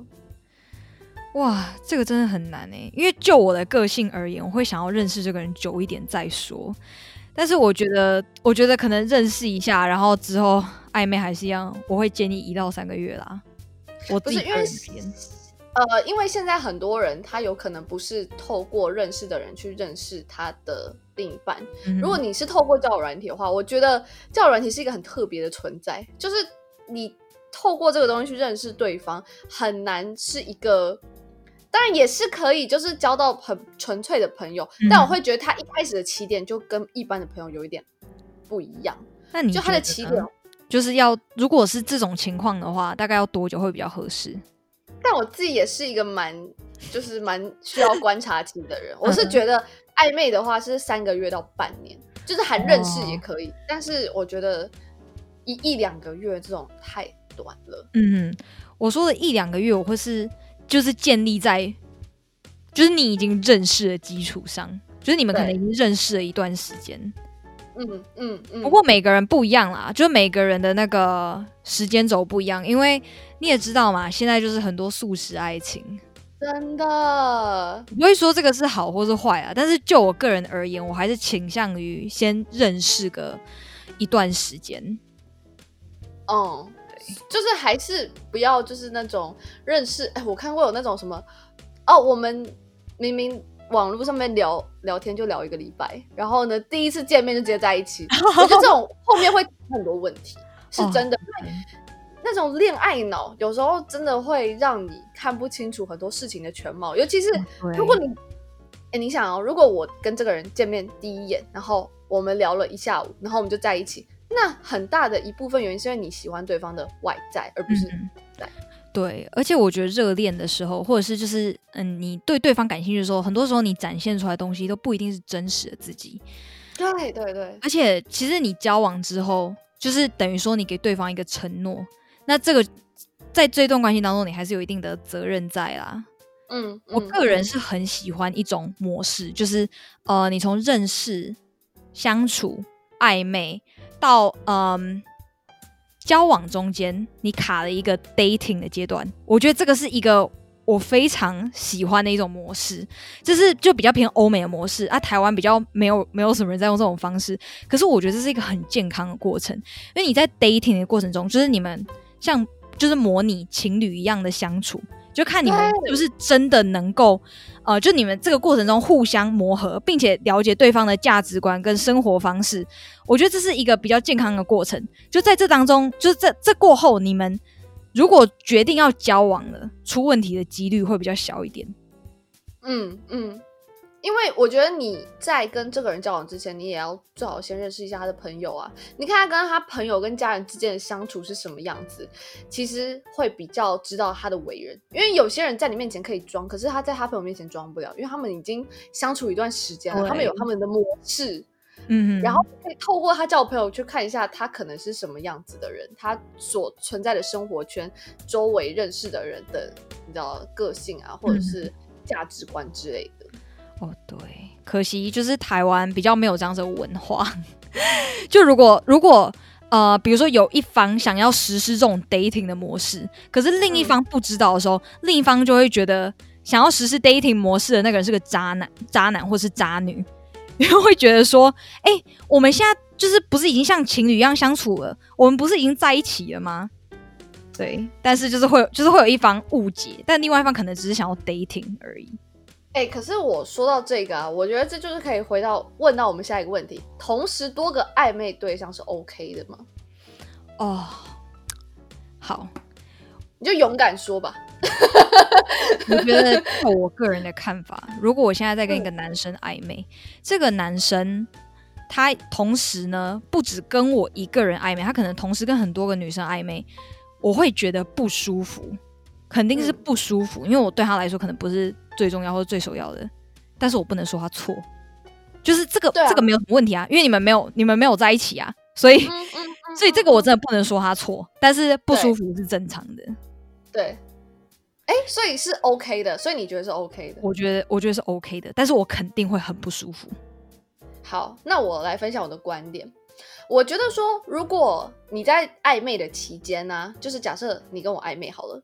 B: 哇，这个真的很难诶，因为就我的个性而言，我会想要认识这个人久一点再说。但是我觉得，我觉得可能认识一下，然后之后暧昧还是一样，我会建议一到三个月啦。我自己个人
A: 呃，因为现在很多人他有可能不是透过认识的人去认识他的另一半。嗯、如果你是透过交友软体的话，我觉得交友软体是一个很特别的存在，就是你透过这个东西去认识对方，很难是一个，当然也是可以，就是交到很纯粹的朋友。嗯、但我会觉得他一开始的起点就跟一般的朋友有一点不一样。
B: 那你
A: 就他的起点
B: 就是要，如果是这种情况的话，大概要多久会比较合适？
A: 但我自己也是一个蛮，就是蛮需要观察期的人。我是觉得暧昧的话是三个月到半年，就是还认识也可以。哦、但是我觉得一一两个月这种太短了。
B: 嗯，我说的一两个月，我会是就是建立在就是你已经认识的基础上，就是你们可能已经认识了一段时间。
A: 嗯嗯嗯。嗯
B: 不过每个人不一样啦，就是每个人的那个时间轴不一样，因为。你也知道嘛，现在就是很多素食爱情，
A: 真的
B: 不会说这个是好或是坏啊。但是就我个人而言，我还是倾向于先认识个一段时间。
A: 嗯，对，就是还是不要就是那种认识。哎，我看过有那种什么哦，我们明明网络上面聊聊天就聊一个礼拜，然后呢，第一次见面就直接在一起，[laughs] 我觉得这种后面会很多问题，是真的。哦那种恋爱脑有时候真的会让你看不清楚很多事情的全貌，尤其是如果你，哎对，你想哦，如果我跟这个人见面第一眼，然后我们聊了一下午，然后我们就在一起，那很大的一部分原因是因为你喜欢对方的外在，而不是在。
B: 对，而且我觉得热恋的时候，或者是就是嗯，你对对方感兴趣的时候，很多时候你展现出来的东西都不一定是真实的自己。
A: 对对对，
B: 而且其实你交往之后，就是等于说你给对方一个承诺，那这个在这段关系当中，你还是有一定的责任在啦。
A: 嗯，嗯，
B: 我个人是很喜欢一种模式，就是呃，你从认识、相处、暧昧到嗯。交往中间，你卡了一个 dating 的阶段，我觉得这个是一个我非常喜欢的一种模式，就是就比较偏欧美的模式啊。台湾比较没有没有什么人在用这种方式，可是我觉得这是一个很健康的过程，因为你在 dating 的过程中，就是你们像就是模拟情侣一样的相处。就看你们是不是真的能够，呃，就你们这个过程中互相磨合，并且了解对方的价值观跟生活方式。我觉得这是一个比较健康的过程。就在这当中，就是这这过后，你们如果决定要交往了，出问题的几率会比较小一点。
A: 嗯嗯。因为我觉得你在跟这个人交往之前，你也要最好先认识一下他的朋友啊。你看他跟他朋友跟家人之间的相处是什么样子，其实会比较知道他的为人。因为有些人在你面前可以装，可是他在他朋友面前装不了，因为他们已经相处一段时间了，对他们有他们的模式。嗯哼，然后可以透过他交朋友去看一下他可能是什么样子的人，他所存在的生活圈、周围认识的人的你知道个性啊，或者是价值观之类的。
B: 哦，对，可惜就是台湾比较没有这样子的文化。[laughs] 就如果如果呃，比如说有一方想要实施这种 dating 的模式，可是另一方不知道的时候，另一方就会觉得想要实施 dating 模式的那个人是个渣男、渣男或是渣女，[laughs] 因为会觉得说，哎，我们现在就是不是已经像情侣一样相处了？我们不是已经在一起了吗？对，但是就是会就是会有一方误解，但另外一方可能只是想要 dating 而已。
A: 哎、欸，可是我说到这个啊，我觉得这就是可以回到问到我们下一个问题：同时多个暧昧对象是 OK 的吗？
B: 哦，好，
A: 你就勇敢说吧。
B: 我觉得，[laughs] 就我个人的看法，如果我现在在跟一个男生暧昧，嗯、这个男生他同时呢，不止跟我一个人暧昧，他可能同时跟很多个女生暧昧，我会觉得不舒服。肯定是不舒服，嗯、因为我对他来说可能不是最重要或者最首要的，但是我不能说他错，就是这个、啊、这个没有什么问题啊，因为你们没有你们没有在一起啊，所以、嗯嗯嗯、所以这个我真的不能说他错，但是不舒服是正常的。
A: 对，哎，所以是 OK 的，所以你觉得是 OK 的？
B: 我觉得我觉得是 OK 的，但是我肯定会很不舒服。
A: 好，那我来分享我的观点，我觉得说，如果你在暧昧的期间呢、啊，就是假设你跟我暧昧好了。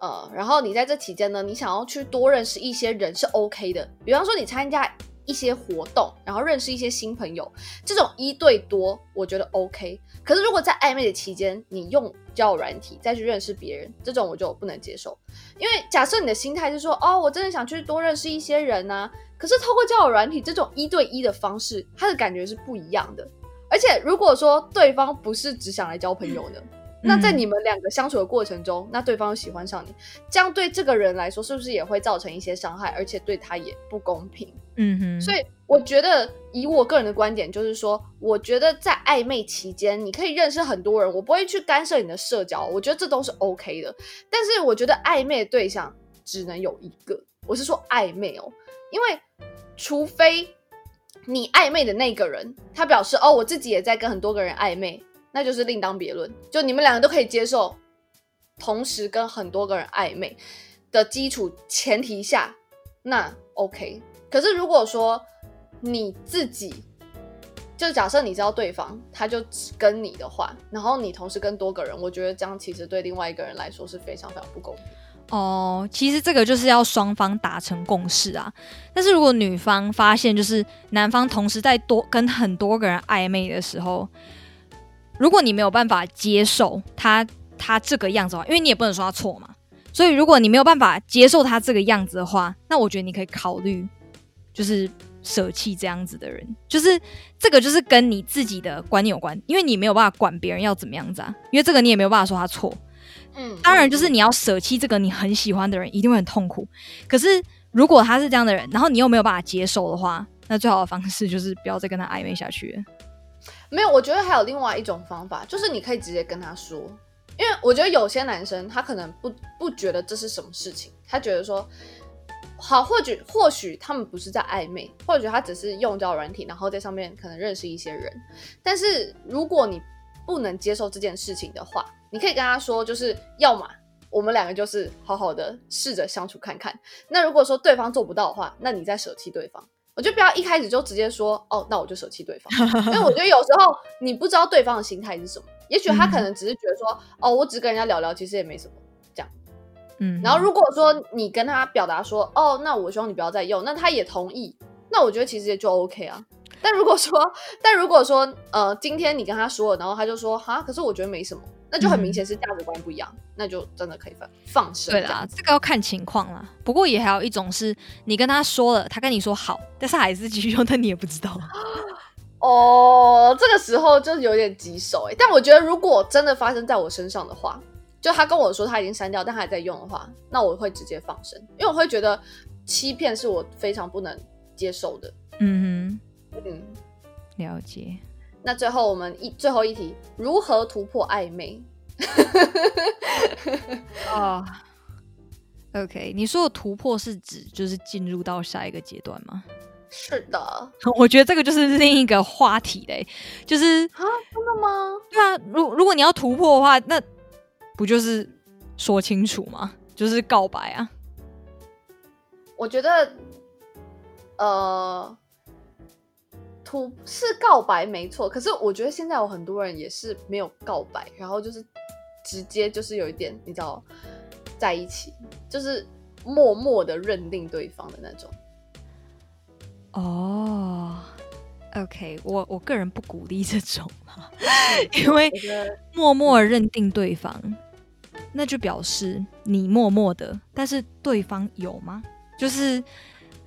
A: 呃，然后你在这期间呢，你想要去多认识一些人是 OK 的。比方说你参加一些活动，然后认识一些新朋友，这种一对多，我觉得 OK。可是如果在暧昧的期间，你用交友软体再去认识别人，这种我就不能接受。因为假设你的心态是说，哦，我真的想去多认识一些人呐、可是透过交友软体这种一对一的方式，它的感觉是不一样的。而且如果说对方不是只想来交朋友呢？那在你们两个相处的过程中，嗯、那对方又喜欢上你，这样对这个人来说是不是也会造成一些伤害，而且对他也不公平？嗯哼。所以我觉得，以我个人的观点，就是说，我觉得在暧昧期间，你可以认识很多人，我不会去干涉你的社交，我觉得这都是 OK 的。但是我觉得暧昧的对象只能有一个，我是说暧昧哦，因为除非你暧昧的那个人他表示哦，我自己也在跟很多个人暧昧。那就是另当别论，就你们两个都可以接受，同时跟很多个人暧昧的基础前提下，那 OK。可是如果说你自己，就假设你知道对方他就只跟你的话，然后你同时跟多个人，我觉得这样其实对另外一个人来说是非常非常不公平。
B: 哦，其实这个就是要双方达成共识啊。但是如果女方发现就是男方同时在多跟很多个人暧昧的时候，如果你没有办法接受他他这个样子的话，因为你也不能说他错嘛，所以如果你没有办法接受他这个样子的话，那我觉得你可以考虑，就是舍弃这样子的人，就是这个就是跟你自己的观念有关，因为你没有办法管别人要怎么样子啊，因为这个你也没有办法说他错，嗯，当然就是你要舍弃这个你很喜欢的人，一定会很痛苦。可是如果他是这样的人，然后你又没有办法接受的话，那最好的方式就是不要再跟他暧昧下去了。
A: 没有，我觉得还有另外一种方法，就是你可以直接跟他说，因为我觉得有些男生他可能不不觉得这是什么事情，他觉得说，好，或许或许他们不是在暧昧，或许他只是用交友软体，然后在上面可能认识一些人。但是如果你不能接受这件事情的话，你可以跟他说，就是要么我们两个就是好好的试着相处看看。那如果说对方做不到的话，那你再舍弃对方。我就不要一开始就直接说哦，那我就舍弃对方，[laughs] 因为我觉得有时候你不知道对方的心态是什么。也许他可能只是觉得说，嗯、哦，我只跟人家聊聊，其实也没什么，这样。嗯。然后如果说你跟他表达说，哦，那我希望你不要再用，那他也同意，那我觉得其实也就 OK 啊。但如果说，[laughs] 但如果说，呃，今天你跟他说了，然后他就说，哈，可是我觉得没什么，那就很明显是价值观不一样，嗯、那就真的可以放放生。
B: 对啦，这个要看情况啦。不过也还有一种是，你跟他说了，他跟你说好，但是还是继续用，但你也不知道。[gasps]
A: 哦，这个时候就有点棘手哎。但我觉得，如果真的发生在我身上的话，就他跟我说他已经删掉，但他还在用的话，那我会直接放生，因为我会觉得欺骗是我非常不能接受的。
B: 嗯哼，嗯，了解。
A: 那最后我们一最后一题，如何突破暧昧？[laughs]
B: 啊、oh.，OK，你说的突破是指就是进入到下一个阶段吗？
A: 是的，[laughs]
B: 我觉得这个就是另一个话题嘞，就是
A: 啊，真的吗？
B: 对啊，如如果你要突破的话，那不就是说清楚吗？就是告白啊。
A: 我觉得，呃，突是告白没错，可是我觉得现在有很多人也是没有告白，然后就是直接就是有一点你知道在一起，就是默默的认定对方的那种。
B: 哦、oh,，OK，我我个人不鼓励这种 [laughs] 因为默默认定对方，那就表示你默默的，但是对方有吗？就是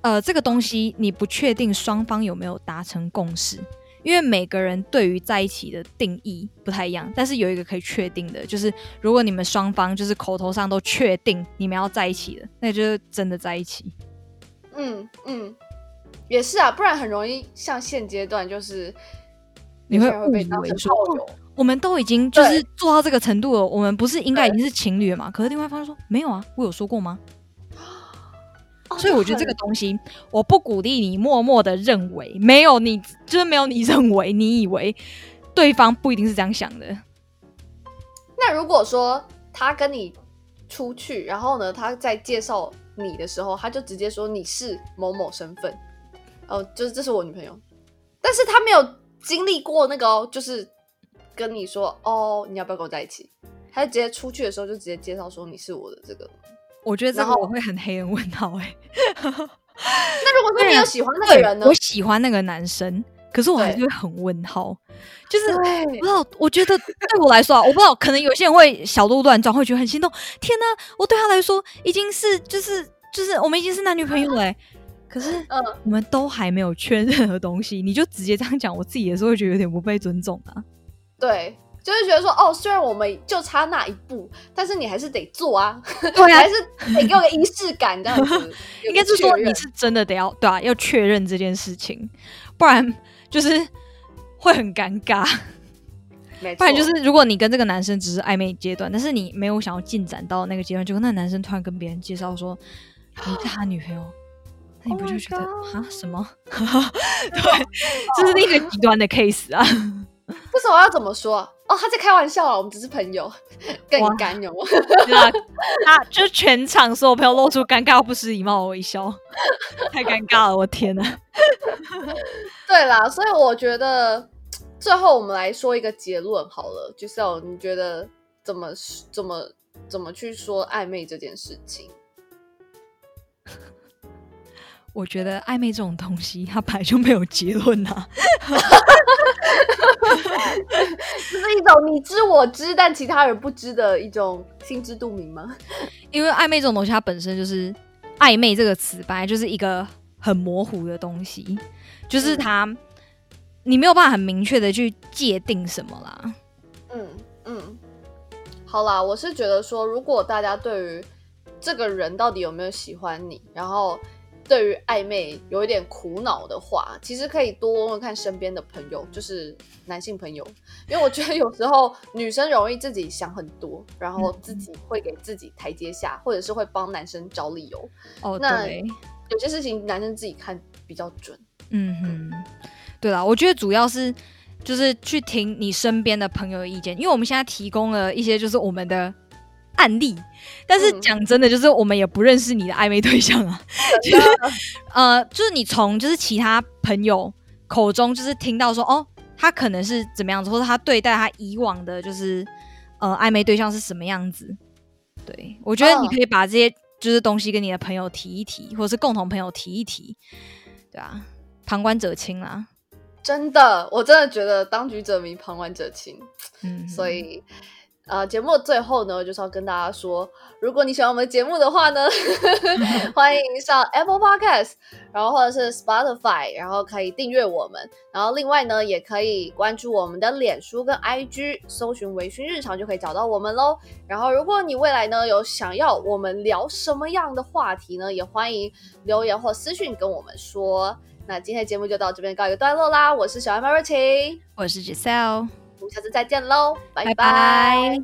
B: 呃，这个东西你不确定双方有没有达成共识，因为每个人对于在一起的定义不太一样。但是有一个可以确定的，就是如果你们双方就是口头上都确定你们要在一起的，那就是真的在一起。
A: 嗯嗯。也是啊，不然很容易像现阶段就是
B: 你会误以为说，我们都已经就是做到这个程度了，我们不是应该已经是情侣了吗？可是另外一方说没有啊，我有说过吗？哦、所以我觉得这个东西，我不鼓励你默默的认为没有你，就是没有你认为你以为对方不一定是这样想的。
A: 那如果说他跟你出去，然后呢，他在介绍你的时候，他就直接说你是某某身份。哦，就是这是我女朋友，但是他没有经历过那个哦，就是跟你说哦，你要不要跟我在一起？他就直接出去的时候就直接介绍说你是我的这个。
B: 我觉得这个我会很黑人问号哎。
A: 那如果说你有喜欢那个人呢？
B: 我喜欢那个男生，可是我还是会很问号，就是我不知道。我觉得对我来说啊，我不知道，可能有些人会小鹿乱撞，会觉得很心动。天哪，我对他来说已经是就是就是我们已经是男女朋友了欸。可是，嗯，我们都还没有确认任何东西，你就直接这样讲，我自己也是会觉得有点不被尊重啊。
A: 对，就是觉得说，哦，虽然我们就差那一步，但是你还是得做啊，
B: 对啊，
A: 还是得给我个仪式感这样子。[laughs]
B: 应该是说你是真的得要对啊，要确认这件事情，不然就是会很尴尬。不然就是如果你跟这个男生只是暧昧阶段，但是你没有想要进展到那个阶段，就跟那男生突然跟别人介绍说你是他女朋友。[laughs] 那你不就觉得啊什么？[laughs] 对，这是另一个极端的 case 啊。
A: 这时候要怎么说？哦，他在开玩笑啊，我们只是朋友，更干有吗？[laughs]
B: 对啊，他就全场所有朋友露出尴尬不失礼貌的微笑，太尴尬了，我天哪！[laughs]
A: 对啦，所以我觉得最后我们来说一个结论好了，就是你觉得怎么怎么怎么去说暧昧这件事情？
B: 我觉得暧昧这种东西，它本来就没有结论啊，[laughs]
A: 这是一种你知我知，但其他人不知的一种心知肚明吗？[laughs]
B: 因为暧昧这种东西，它本身就是暧昧这个词，本来就是一个很模糊的东西，就是它、嗯、你没有办法很明确的去界定什么啦。
A: 嗯嗯，好啦，我是觉得说，如果大家对于这个人到底有没有喜欢你，然后。对于暧昧有一点苦恼的话，其实可以多问问看身边的朋友，就是男性朋友，因为我觉得有时候女生容易自己想很多，然后自己会给自己台阶下，或者是会帮男生找理由。
B: 哦，
A: 那
B: 对，
A: 有些事情男生自己看比较准。
B: 嗯哼，对啦，我觉得主要是就是去听你身边的朋友的意见，因为我们现在提供了一些就是我们的。案例，但是讲真的，就是我们也不认识你的暧昧对象啊。就是呃，就是你从就是其他朋友口中就是听到说，哦，他可能是怎么样子，或者他对待他以往的，就是呃暧昧对象是什么样子。对，我觉得你可以把这些就是东西跟你的朋友提一提，或者是共同朋友提一提，对啊，旁观者清啦。
A: 真的，我真的觉得当局者迷，旁观者清。
B: 嗯，
A: 所以。呃，节目的最后呢，就是要跟大家说，如果你喜欢我们节目的话呢，[laughs] 欢迎上 Apple Podcast，然后或者是 Spotify，然后可以订阅我们。然后另外呢，也可以关注我们的脸书跟 IG，搜寻“微醺日常”就可以找到我们喽。然后，如果你未来呢有想要我们聊什么样的话题呢，也欢迎留言或私讯跟我们说。那今天的节目就到这边告一个段落啦，我是小艾玛瑞晴，
B: 我是 Giselle。
A: 我们下次再见喽，
B: 拜拜。